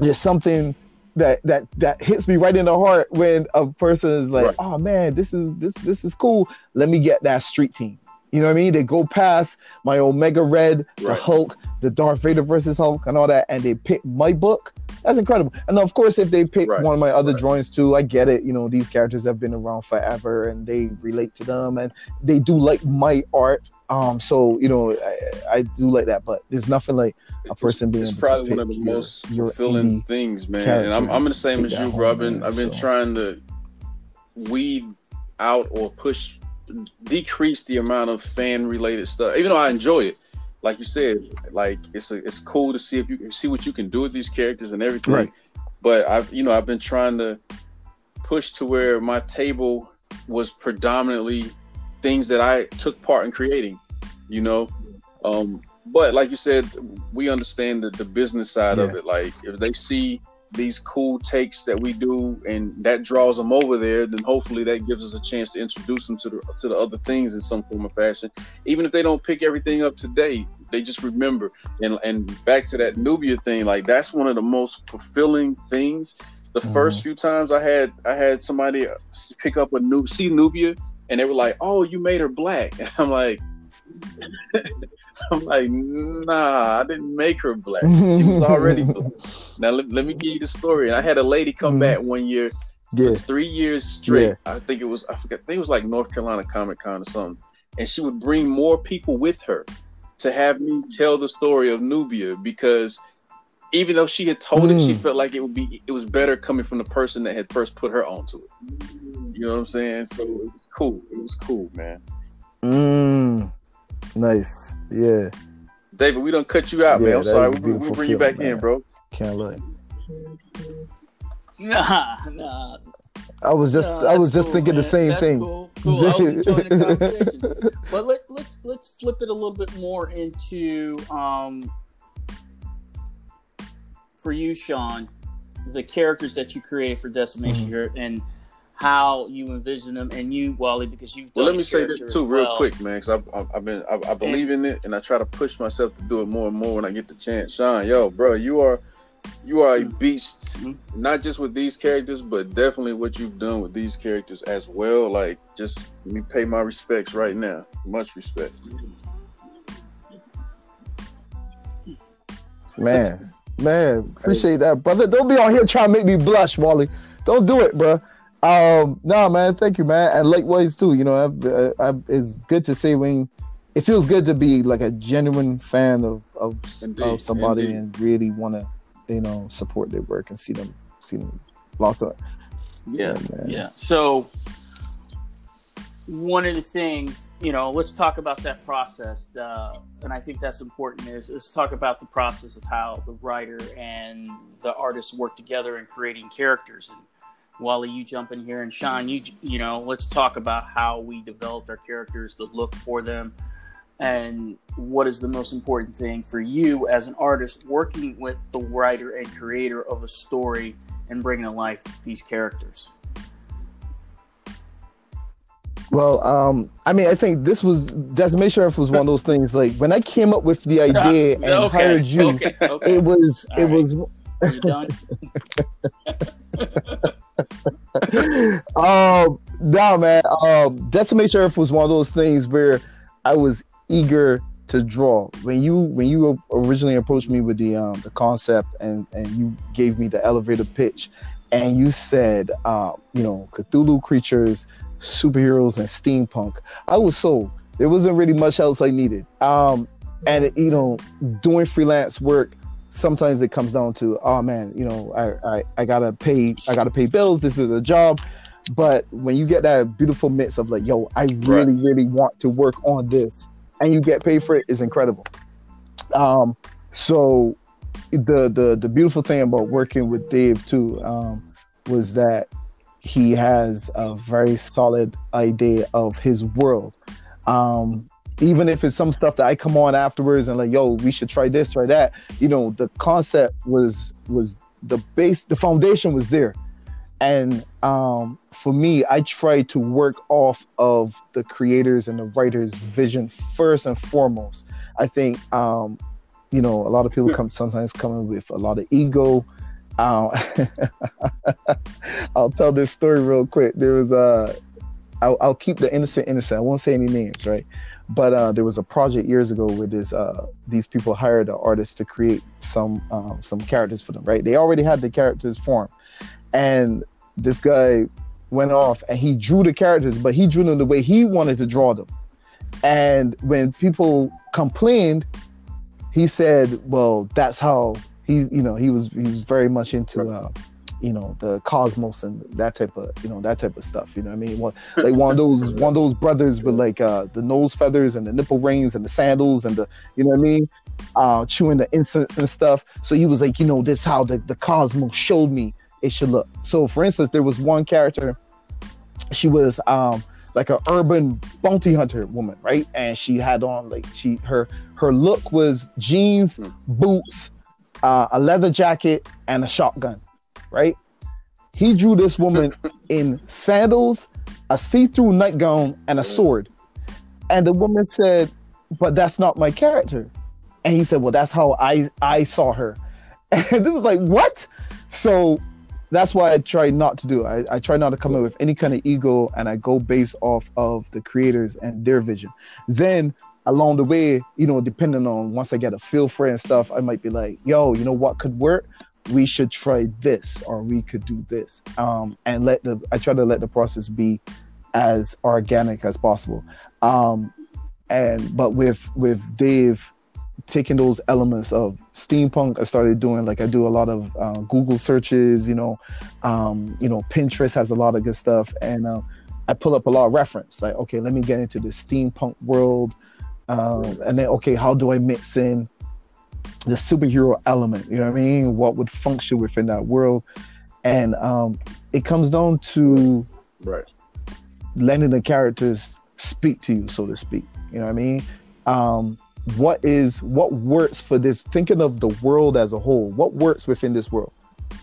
There's something that that that hits me right in the heart when a person is like Right. oh man this is this this is cool. Let me get that street team. You know what i mean? They go past my omega red the hulk the darth vader versus hulk and all that and they pick my book that's incredible and of course if they pick Right. one of my other Right. drawings too i get it you know these characters have been around forever and they relate to them and they do like my art um so you know i, I do like that but there's nothing like a person being it's able to probably one of the your- most your fulfilling things, man. And I'm, I'm the same as you, bro. I've been I've been so. trying to weed out or push decrease the amount of fan related stuff. Even though I enjoy it, like you said, like it's a, it's cool to see if you see what you can do with these characters and everything. Right. But I've you know I've been trying to push to where my table was predominantly things that I took part in creating. You know, um, but like you said, we understand the, the business side of it. Like if they see these cool takes that we do, and that draws them over there, then hopefully that gives us a chance to introduce them to the to the other things in some form or fashion. Even if they don't pick everything up today, they just remember. And and back to that Nubia thing, like that's one of the most fulfilling things. The mm-hmm. first few times I had I had somebody pick up a new see Nubia, and they were like, "Oh, you made her black," and <laughs> I'm like. <laughs> I'm like, nah, I didn't make her black. She was already <laughs> black. Now let, let me give you the story. And I had a lady come mm-hmm. back one year, yeah. three years straight. Yeah. I think it was I forget. I think it was like North Carolina Comic Con or something. And she would bring more people with her to have me tell the story of Nubia because even though she had told mm. it, she mm. felt like it would be it was better coming from the person that had first put her onto it. You know what I'm saying? So it was cool. It was cool, man. Mm. Nice. Yeah. David, we don't cut you out, yeah, man. I'm sorry. We, will bring you back man. in, bro. Can't lie. <laughs> Nah, nah. I was just no, I was just cool, thinking man. the same that's thing. Cool. cool. I was enjoying the <laughs> conversation. but let, let's let's flip it a little bit more into um, for you, Shawn, the characters that you created for Decimation mm-hmm. and how you envision them, and you, Wolly, because you've. well, let me say this too, real quick, man, because I've, I've, I've, been I, I believe and, in it, and I try to push myself to do it more and more when I get the chance. Shawn, yo, bro, you are you are a mm-hmm. beast, mm-hmm. not just with these characters, but definitely what you've done with these characters as well. Like, just let me pay my respects right now. Much respect. Man, man, appreciate that, brother. Don't be on here trying to make me blush, Wally. Don't do it, bro. Um, no, man, thank you, man, and likewise too. You know, I've, uh, I've, it's good to say when it feels good to be like a genuine fan of of, of somebody Indeed. and really want to you know support their work and see them see them blossom. Yeah, yeah. yeah. So one of the things, you know, let's talk about that process, uh, and I think that's important. Is let's talk about the process of how the writer and the artist work together in creating characters. And Wolly, you jump in here, and Shawn, you you know, let's talk about how we developed our characters, the look for them, and what is the most important thing for you as an artist working with the writer and creator of a story and bringing to life these characters well um i mean i think this was decimation earth was one of those things like when i came up with the <laughs> idea and okay, hired you okay, okay. it was All it right. was Are you done? <laughs> <laughs> <laughs> um no man um decimation earth was one of those things where i was eager to draw. When you when you originally approached me with the um, the concept and and you gave me the elevator pitch, and you said, uh, you know, Cthulhu creatures, superheroes, and steampunk, I was sold. There wasn't really much else I needed. Um, and you know, doing freelance work, sometimes it comes down to, oh man, you know, I, I I gotta pay I gotta pay bills. This is a job. But when you get that beautiful mix of like, yo, I really, right. really want to work on this and you get paid for it is incredible. Um, so the the the beautiful thing about working with Dave too um, was that he has a very solid idea of his world. Um, even if it's some stuff that I come on afterwards and like, yo, we should try this, try that. You know, the concept was was the base, the foundation was there. And um, for me, I try to work off of the creators and the writers' vision first and foremost. I think, um, you know, a lot of people come sometimes coming with a lot of ego. Uh, <laughs> I'll tell this story real quick. There was a, uh, I'll, I'll keep the innocent innocent. I won't say any names, right? But uh, there was a project years ago where this uh, these people hired an artist to create some um, some characters for them, right? They already had the characters formed, and this guy went off and he drew the characters, but he drew them the way he wanted to draw them. And when people complained, he said, "Well, that's how he's." You know, he was he was very much into, uh, you know, the cosmos and that type of you know that type of stuff. You know, what I mean, one, <laughs> like one of those one of those brothers with like uh, the nose feathers and the nipple rings and the sandals and the you know what I mean, uh, chewing the incense and stuff. So he was like, you know, this how the the cosmos showed me it should look. So, for instance, there was one character. She was um, like an urban bounty hunter woman, right? And she had on like she her her look was jeans, mm. boots, uh, a leather jacket, and a shotgun. Right? He drew this woman in sandals, a see-through nightgown, and a sword. And the woman said, "But that's not my character." And he said, "Well, that's how I I saw her." <laughs> And it was like, "What?" So that's why I try not to do. I, I try not to come in with any kind of ego, and I go based off of the creators and their vision. Then along the way, you know, depending on once I get a feel for it and stuff, I might be like, "Yo, you know what could work? We should try this, or we could do this." Um, and let the I try to let the process be as organic as possible. Um, and but with with Dave taking those elements of steampunk i started doing like i do a lot of uh, google searches you know um, you know pinterest has a lot of good stuff and uh, i pull up a lot of reference like okay let me get into the steampunk world um, and then okay how do i mix in the superhero element you know what i mean what would function within that world and um, it comes down to Right. letting the characters speak to you, so to speak. You know what I mean? Um, what is what works for this? Thinking of the world as a whole, what works within this world?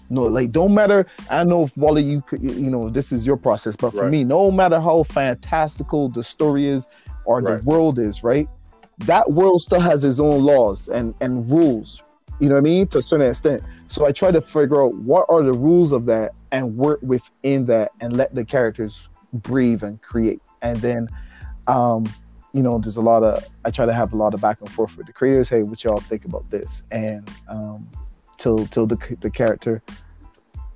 No, like don't matter. I know if Wolly, you could, you know, this is your process, but for Right. me, no matter how fantastical the story is or Right. the world is, right? That world still has its own laws and and rules. You know what I mean? To a certain extent. So I try to figure out what are the rules of that and work within that and let the characters breathe and create. And then, um, you know, there's a lot of I try to have a lot of back and forth with the creators. Hey, what y'all think about this? And um, till till the the character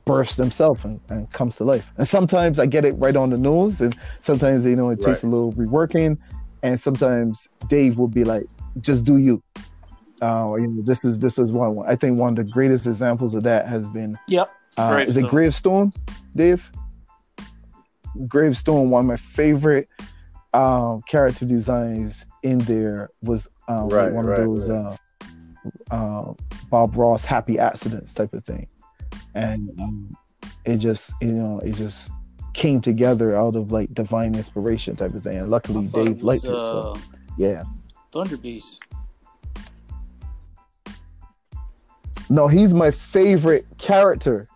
bursts himself and, and comes to life. And sometimes I get it right on the nose, and sometimes you know it takes a little reworking. And sometimes Dave will be like, "Just do you." Uh, you know, this is this is one. I think one of the greatest examples of that has been Yep. uh, is it Gravestone. Gravestone, Dave? Gravestone, one of my favorite um, character designs in there was um, like one right, of those uh, uh, Bob Ross happy accidents type of thing, and um, it just you know it just came together out of like divine inspiration type of thing. And luckily, Dave liked it. So uh, yeah, Thunder Beast. no, he's my favorite character.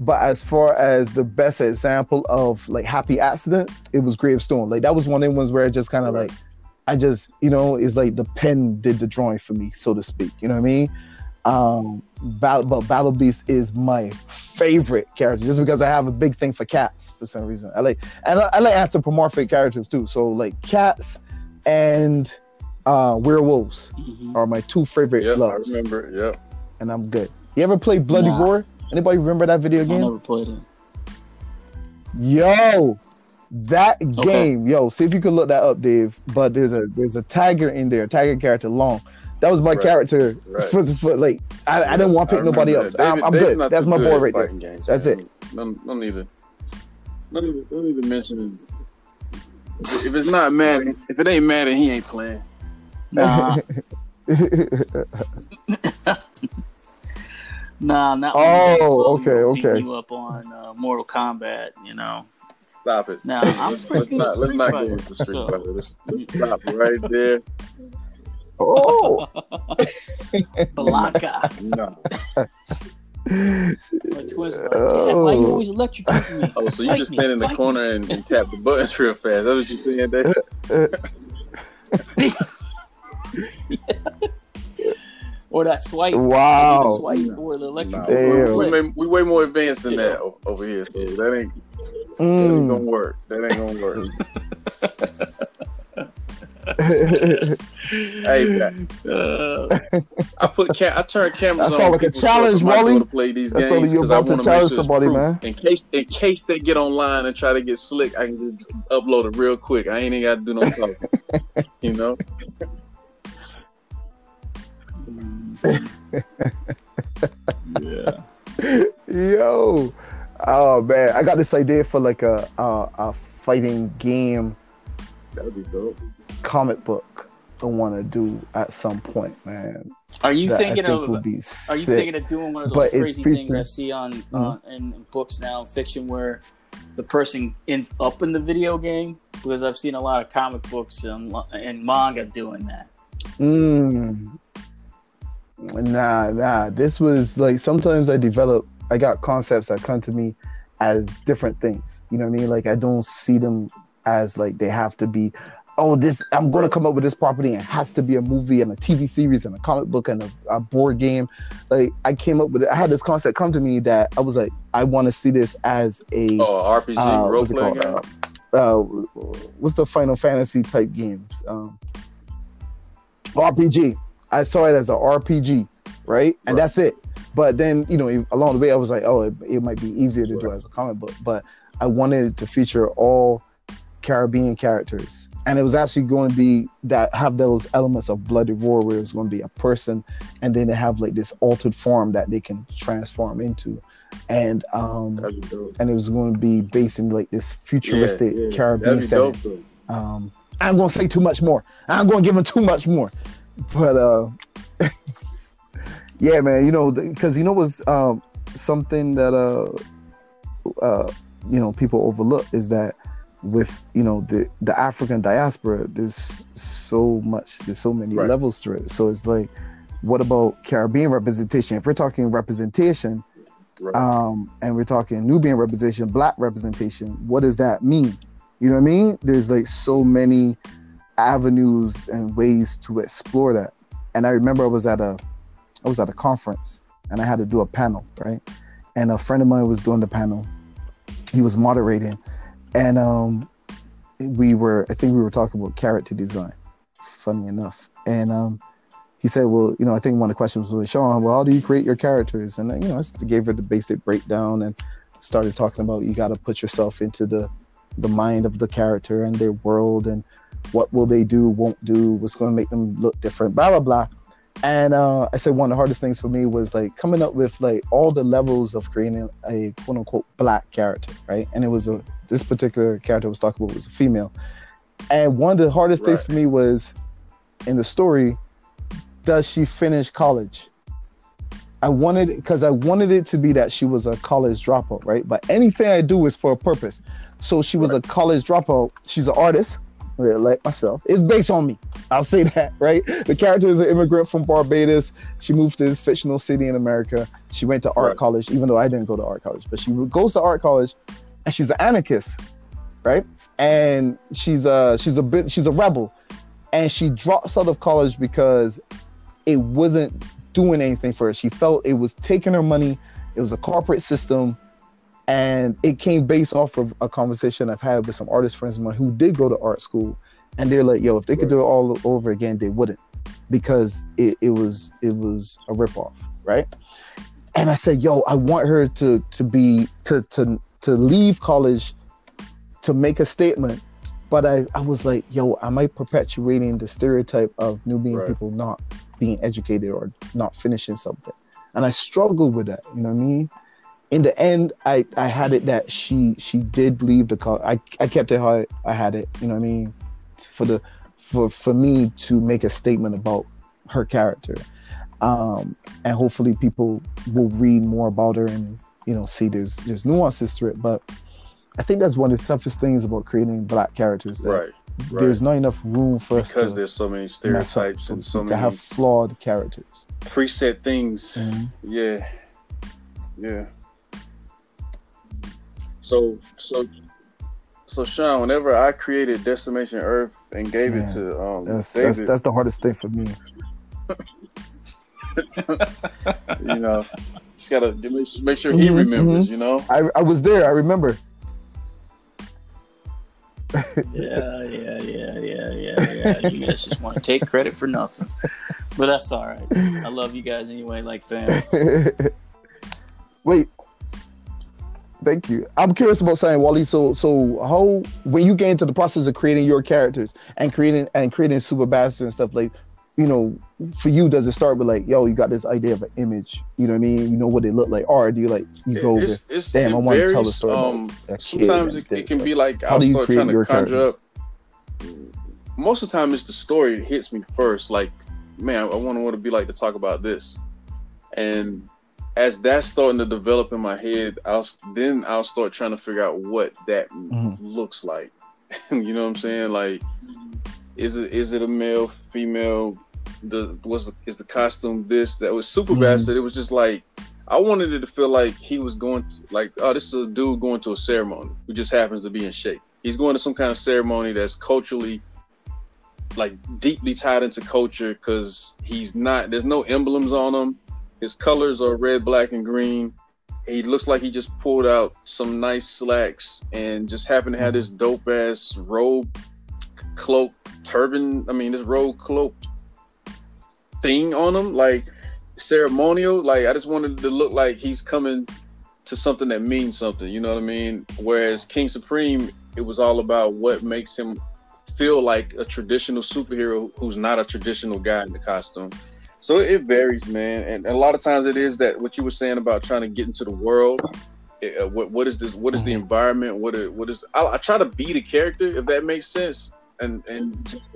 But as far as the best example of like happy accidents, it was Gravestone. Like that was one of the ones where I just kind of like, I just you know, it's like the pen did the drawing for me, so to speak. You know what I mean? Um, Battle, but Battle Beast is my favorite character just because I have a big thing for cats for some reason. I like and I, I like anthropomorphic characters too. So like cats and uh werewolves Mhm. are my two favorite Yep. I remember. Yep. and I'm good. You ever play Bloody Nah. Roar? Anybody remember that video game? I never played it. Yo, that game, yo. See if you can look that up, Dave. But there's a there's a tiger in there, tiger character long. That was my Right. character Right. for, for like I, I didn't want to pick nobody else. that. I'm, I'm Dave's good. That's my good boy right there. fighting Games, That's man. it. Don't, don't even, don't even, don't even mention it. If it's not Madden, if it ain't Madden, he ain't playing. <laughs> Nah, <laughs> <laughs> nah, not Oh, okay, beating okay. You up on uh, Mortal Kombat, you know. Stop it. Nah, let's, I'm let's, let's not at let's not Fighter, go into Street so- Fighter. Let's, let's stop right there. Oh, <laughs> Blanka. No. My twins were like, Dad, why you always electrocuting me? Oh, so you Fight just me, stand in the fight corner and, and tap the buttons real fast. That's what you saying, Dave? <laughs> or that swipe. wow. Swipe or the electric. we, Damn. we, we, we way more advanced than Yeah. that o- over here. So that ain't that ain't Mm. gonna work. That ain't gonna work. <laughs> hey, man, Uh, I put ca- I turn cameras That on. sound like a challenge, stuff when I go Wolly. To play these That games you're about to challenge sure somebody, man. In case in case they get online and try to get slick, I can just upload it real quick. I ain't even got to do no talking. <laughs> you know. yeah. <laughs> Yo, oh man, I got this idea for like a a, a fighting game That'd be dope. comic book. I want to do at some point, man. Are you thinking think of? would be Are you thinking of doing one of those But crazy things I see on Mhm. uh, in, in books now, fiction, where the person ends up in the video game? Because I've seen a lot of comic books and, and manga doing that. Mm. Nah, nah. This was like sometimes I develop I got concepts that come to me as different things. You know what I mean? Like I don't see them as like they have to be. Oh, this I'm going to come up with this property and it has to be a movie and a TV series and a comic book and a, a board game. Like I came up with it. I had this concept come to me that I was like, I want to see this as a oh, RPG uh, role what's playing. Uh, uh, what's the Final Fantasy type games? Um, RPG. I saw it as a RPG, right? And Right. that's it. But then, you know, along the way, I was like, oh, it, it might be easier to do as a comic book. But I wanted it to feature all Caribbean characters, and it was actually going to be that have those elements of Bloody Roar, where it's going to be a person, and then they have like this altered form that they can transform into, and um, That'd be dope. and it was going to be based in like this futuristic Yeah, yeah. Caribbean setting. dope. Um, I'm gonna say too much more. I'm gonna give him too much more. But uh, <laughs> yeah, man, you know, because you know was um something that uh uh you know people overlook is that with you know the the African diaspora, there's so much, there's so many Right. levels to it. So it's like, what about Caribbean representation? If we're talking representation, Right. um, and we're talking Nubian representation, black representation. What does that mean? You know what I mean? There's like so many avenues and ways to explore that. And I remember I was at a, I was at a conference and I had to do a panel, right? And a friend of mine was doing the panel. He was moderating, and um, we were, I think we were talking about character design. Funny enough, and um, he said, "Well, you know, I think one of the questions was, Shawn, well, how do you create your characters?" And you know, I gave her the basic breakdown and started talking about you got to put yourself into the the mind of the character and their world and what will they do, won't do, what's going to make them look different, blah blah blah. And uh, I said one of the hardest things for me was like coming up with like all the levels of creating a quote unquote black character, right? And it was a this particular character I was talking about was a female. And one of the hardest things for me was in the story, does she finish college? I wanted because I wanted it to be that she was a college dropout, right? But anything I do is for a purpose. So she was a college dropout. She's an artist, like myself. It's based on me. I'll say that, <laughs> right? The character is an immigrant from Barbados. She moved to this fictional city in America. She went to art Right. college, even though I didn't go to art college. But she goes to art college, and she's an anarchist, right? And she's a she's a bit she's a rebel, and she drops out of college because it wasn't doing anything for her. She felt it was taking her money. It was a corporate system. And it came based off of a conversation I've had with some artist friends of mine who did go to art school. And they're like, yo, if they could do it all over again, they wouldn't. Because it, it was it was a ripoff, right? And I said, yo, I want her to to be to to to leave college to make a statement. But I, I was like, yo, am I perpetuating the stereotype of Nubian Right. people not being educated or not finishing something? And I struggled with that, you know what I mean? In the end, I, I had it that she she did leave the college. I, I kept it how I, I had it, you know what I mean? For the for for me to make a statement about her character. Um, and hopefully people will read more about her and you know see there's there's nuances to it. But I think that's one of the toughest things about creating black characters. That right. Right. There's not enough room for us because to there's so many mess up, stereotypes and so to many have flawed characters. preset things. Mhm. Yeah. Yeah. So so so Shawn, whenever I created Decimation Earth and gave Yeah. it to um That's, David, that's that's the hardest thing for me. <laughs> you know, just gotta make, make sure he Mhm, remembers, you know. I, I was there. I remember. <laughs> yeah, yeah, yeah, yeah, yeah, yeah. You guys just want to take credit for nothing, but that's all right. I love you guys anyway, like fam. <laughs> Wait. Thank you. I'm curious about saying Wolly. So, so how when you get into the process of creating your characters and creating and creating super bastard and stuff like, you know, for you, does it start with like, yo, you got this idea of an image? You know what I mean? You know what they look like, or do you like you go over? it's, it's, damn, it I wanna tell a story Um, sometimes it, it can like, be like how I'll do you start create trying to conjure characters? up. Most of the time, it's the story that hits me first. Like, man, I want to want to be like to talk about this, and as that's starting to develop in my head, I'll then I'll start trying to figure out what that Mhm. looks like. <laughs> you know what I'm saying? Like, is it is it a male, female? The was is the costume this that was super Mhm. bastard? It was just like I wanted it to feel like he was going to, like, oh, this is a dude going to a ceremony who just happens to be in shape. He's going to some kind of ceremony that's culturally, like, deeply tied into culture because he's not. There's no emblems on him. His colors are red, black, and green. He looks like he just pulled out some nice slacks and just happened to have this dope ass robe, cloak, turban. I mean, this robe cloak thing on him. Like, ceremonial. Like I just wanted to look like he's coming to something that means something. You know what I mean? Whereas King Supreme, it was all about what makes him feel like a traditional superhero who's not a traditional guy in the costume. So it varies, man, and a lot of times it is that what you were saying about trying to get into the world. Uh, what what is this? What is the mm-hmm. environment? What is what is? I, I try to be the character if that makes sense, and and just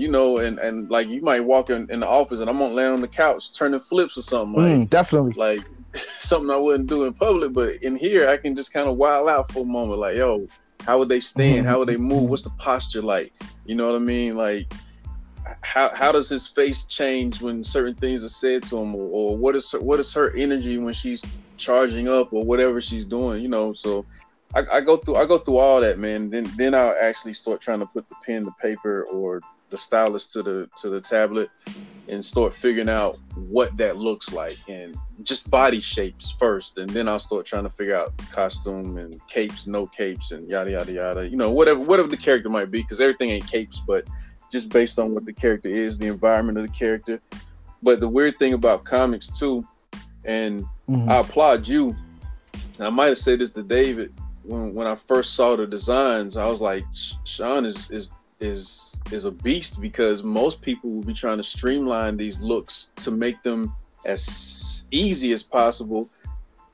you know, and and like you might walk in, in the office and I'm gonna land on the couch turning flips or something. Like, mm, definitely. Like <laughs> something I wouldn't do in public, but in here I can just kind of wild out for a moment. Like, yo, how would they stand? Mm-hmm. How would they move? What's the posture like? You know what I mean? Like, how how does his face change when certain things are said to him, or, or what is her, what is her energy when she's charging up or whatever she's doing? You know, so. I, I go through I go through all that man. Then then I'll actually start trying to put the pen to paper or the stylus to the to the tablet and start figuring out what that looks like and just body shapes first and then I'll start trying to figure out costume and capes, no capes and yada yada yada. You know, whatever whatever the character might be, because everything ain't capes, but just based on what the character is, the environment of the character. But the weird thing about comics too, and mm-hmm. I applaud you. I might have said this to David when when I first saw the designs. I was like, Shawn is is is is a beast because most people will be trying to streamline these looks to make them as easy as possible.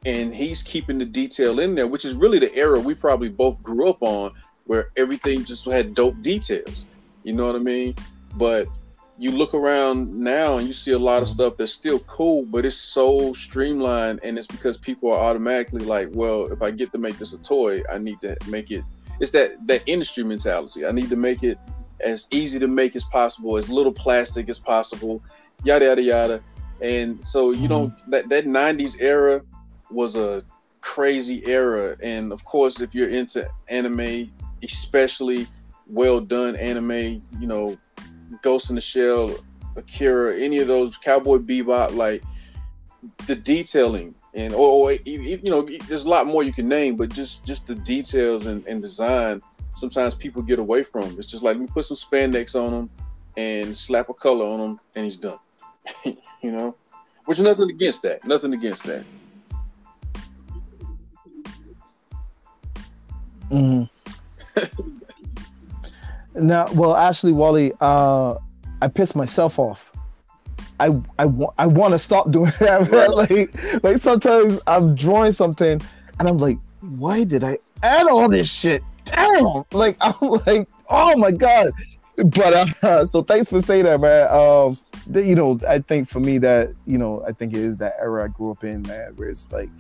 And he's keeping the detail in there which is really the era we probably both grew up on where everything just had dope details. You know what i mean? But you look around now and you see a lot of stuff that's still cool but it's so streamlined and it's because people are automatically like well if i get to make this a toy i need to make it it's that that industry mentality. I need to make it as easy to make as possible, as little plastic as possible, yada yada yada. And so you know mm-hmm. that that '90s era was a crazy era, and of course, if you're into anime, especially well done anime, you know, Ghost in the Shell, Akira, any of those, Cowboy Bebop, like the detailing and or, or you know, there's a lot more you can name, but just just the details and, and design sometimes people get away from. It's just like me put some spandex on them and slap a color on them, and he's done. <laughs> you know, which is nothing against that. Nothing against that. Mm-hmm. now, well, actually, Wolly, uh, I pissed myself off. I I, wa- I want to stop doing <laughs> that, but like like sometimes I'm drawing something and I'm like, why did I add all this shit? Damn, like <laughs> I'm like, oh my god. But uh, <laughs> so thanks for saying that, man. Um, you know, I think for me that you know, I think it is that era I grew up in, man, where it's like,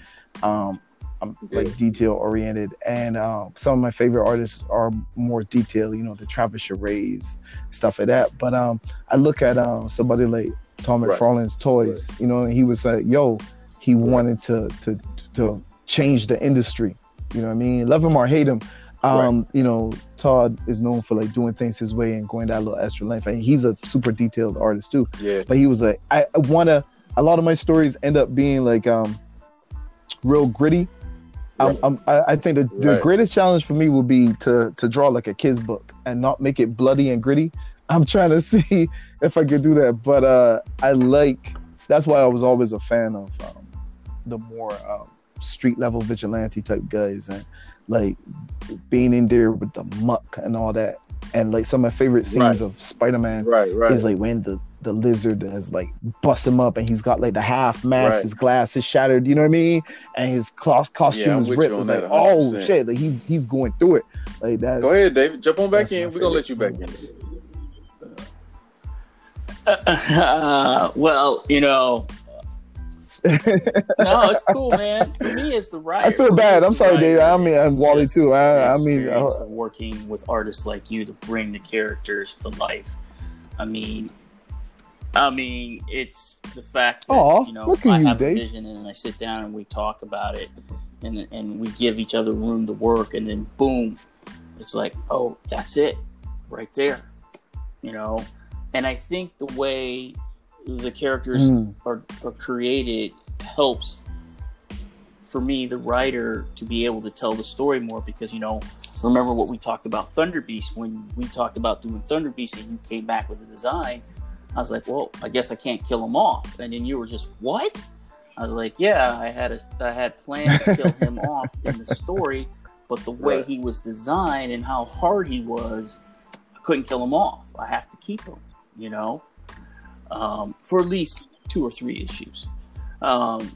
um, I'm like detail oriented, and um, some of my favorite artists are more detailed. You know, the Travis Charest, stuff like that. But um, I look at um somebody like Todd McFarlane's right. Toys. Right. You know, and he was like, yo, he right. wanted to to to change the industry. You know what I mean? Love him or hate him, um, right. you know, Todd is known for like doing things his way and going that little extra length. And he's a super detailed artist too. Yeah. But he was like, I, I wanna. A lot of my stories end up being like um, real gritty. Right. I'm, I'm, i think the, the right. greatest challenge for me would be to to draw like a kid's book and not make it bloody and gritty. I'm trying to <laughs> see if I could do that, but uh, I like. That's why I was always a fan of um, the more um, street level vigilante type guys, and like being in there with the muck and all that. And like some of my favorite scenes right. of Spider-Man right, right. is like when the the lizard has like bust him up and he's got like the half mask, right. his glass is shattered, you know what I mean? And his cloth costume yeah, is ripped. It's like, 100%. oh shit, like he's he's going through it. Like that. Go ahead, David. Jump on back in. We're gonna let you back in. <laughs> Uh, well, you know, no, it's cool, man. For me, it's the writer. I feel bad. I'm sorry, Dave. I mean, I'm Wolly too. I, I mean, uh, working with artists like you to bring the characters to life. I mean, I mean, it's the fact that Aw, you know I you, have Dave. a vision and I sit down and we talk about it, and and we give each other room to work, and then boom, it's like, oh, that's it, right there, you know. And I think the way the characters Mm. are, are created helps for me, the writer, to be able to tell the story more because you know, remember what we talked about Thunder Beast when we talked about doing Thunder Beast and you came back with the design. I was like, well, I guess I can't kill him off, and then you were just what? I was like, yeah, I had a, I had plans to kill him <laughs> off in the story, but the way he was designed and how hard he was, I couldn't kill him off. I have to keep him, you know, um, for at least two or three issues. Um,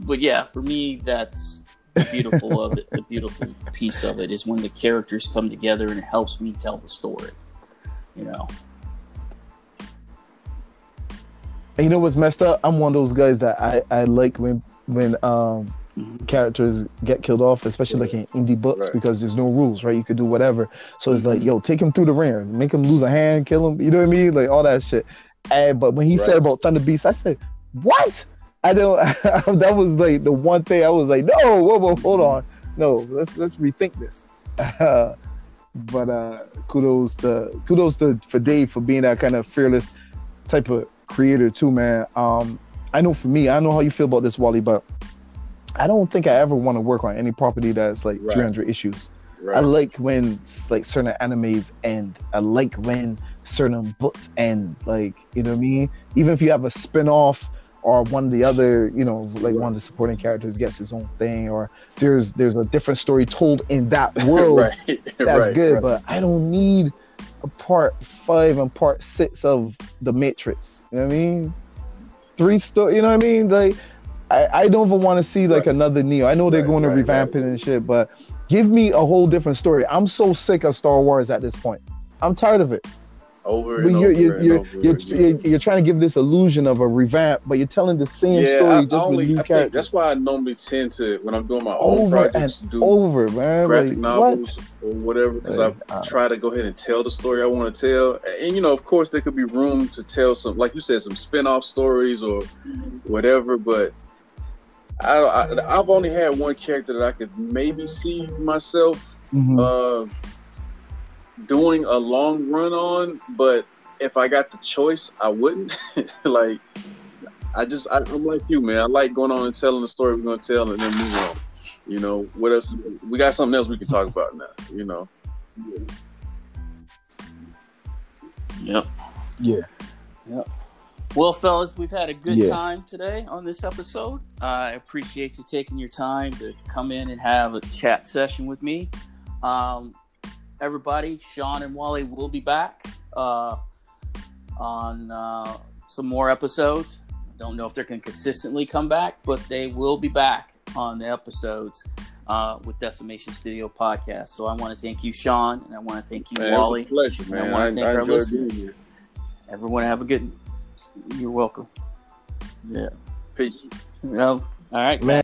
but yeah, for me, that's the beautiful of it. The beautiful <laughs> piece of it is when the characters come together and it helps me tell the story. You know, And you know what's messed up? I'm one of those guys that I, I like when when um Mhm. characters get killed off, especially like in indie books, Right. because there's no rules, right? You could do whatever. So it's like, Mhm. yo, take him through the ring, make him lose a hand, kill him. You know what I mean? Like all that shit. And but when he said about Thunder Beast, I said, what? I don't. <laughs> that was like the one thing I was like, no, whoa, whoa, hold on, no, let's let's rethink this. <laughs> but uh kudos to kudos to for Dave for being that kind of fearless type of creator too, man. Um, I know for me, I know how you feel about this, Wolly, but I don't think I ever want to work on any property that's like Right. 300 issues. Right. I like when like certain animes end. I like when certain books end. Like you know what I mean. Even if you have a spin-off or one of the other, you know, like one of the supporting characters gets his own thing, or there's there's a different story told in that <laughs> world right. that's right. good, right. but I don't need a part five and part six of the Matrix. You know what I mean? Three story. You know what I mean? Like, I, I don't even want to see like another Neo. I know they're going to revamp it and shit, but give me a whole different story. I'm so sick of Star Wars at this point. I'm tired of it. Over and you're over you're and you're, over you're, again. you're, you're trying to give this illusion of a revamp, but you're telling the same yeah, story I, just I with only, new I characters. that's why I normally tend to when I'm doing my own Over projects do Over, man. graphic Like, novels what? or whatever because Like, I uh, try to go ahead and tell the story I want to tell. And you know, of course, there could be room to tell some, like you said, some spin-off stories or whatever. But I, I I've only had one character that I could maybe see myself mhm. uh, doing a long run on, but if I got the choice, I wouldn't. <laughs> like, I just, I, I'm like you, man. I like going on and telling the story we're gonna tell, and then moving on. You know, what else? We got something else we can talk about now. You know, yep. yeah. Yep. Well, fellas, we've had a good Yeah. time today on this episode. I appreciate you taking your time to come in and have a chat session with me. Um, everybody, Shawn and Wolly will be back uh, on uh, some more episodes. Don't know if they're going to consistently come back, but they will be back on the episodes uh, with Decimation Studio podcast. So I want to thank you, Shawn, and I want to thank you, man, Wolly. it was a pleasure, And I man. wanna I, thank I our enjoyed being listeners. Everyone have a good. You're welcome. Yeah. Peace. You know, all right. Man.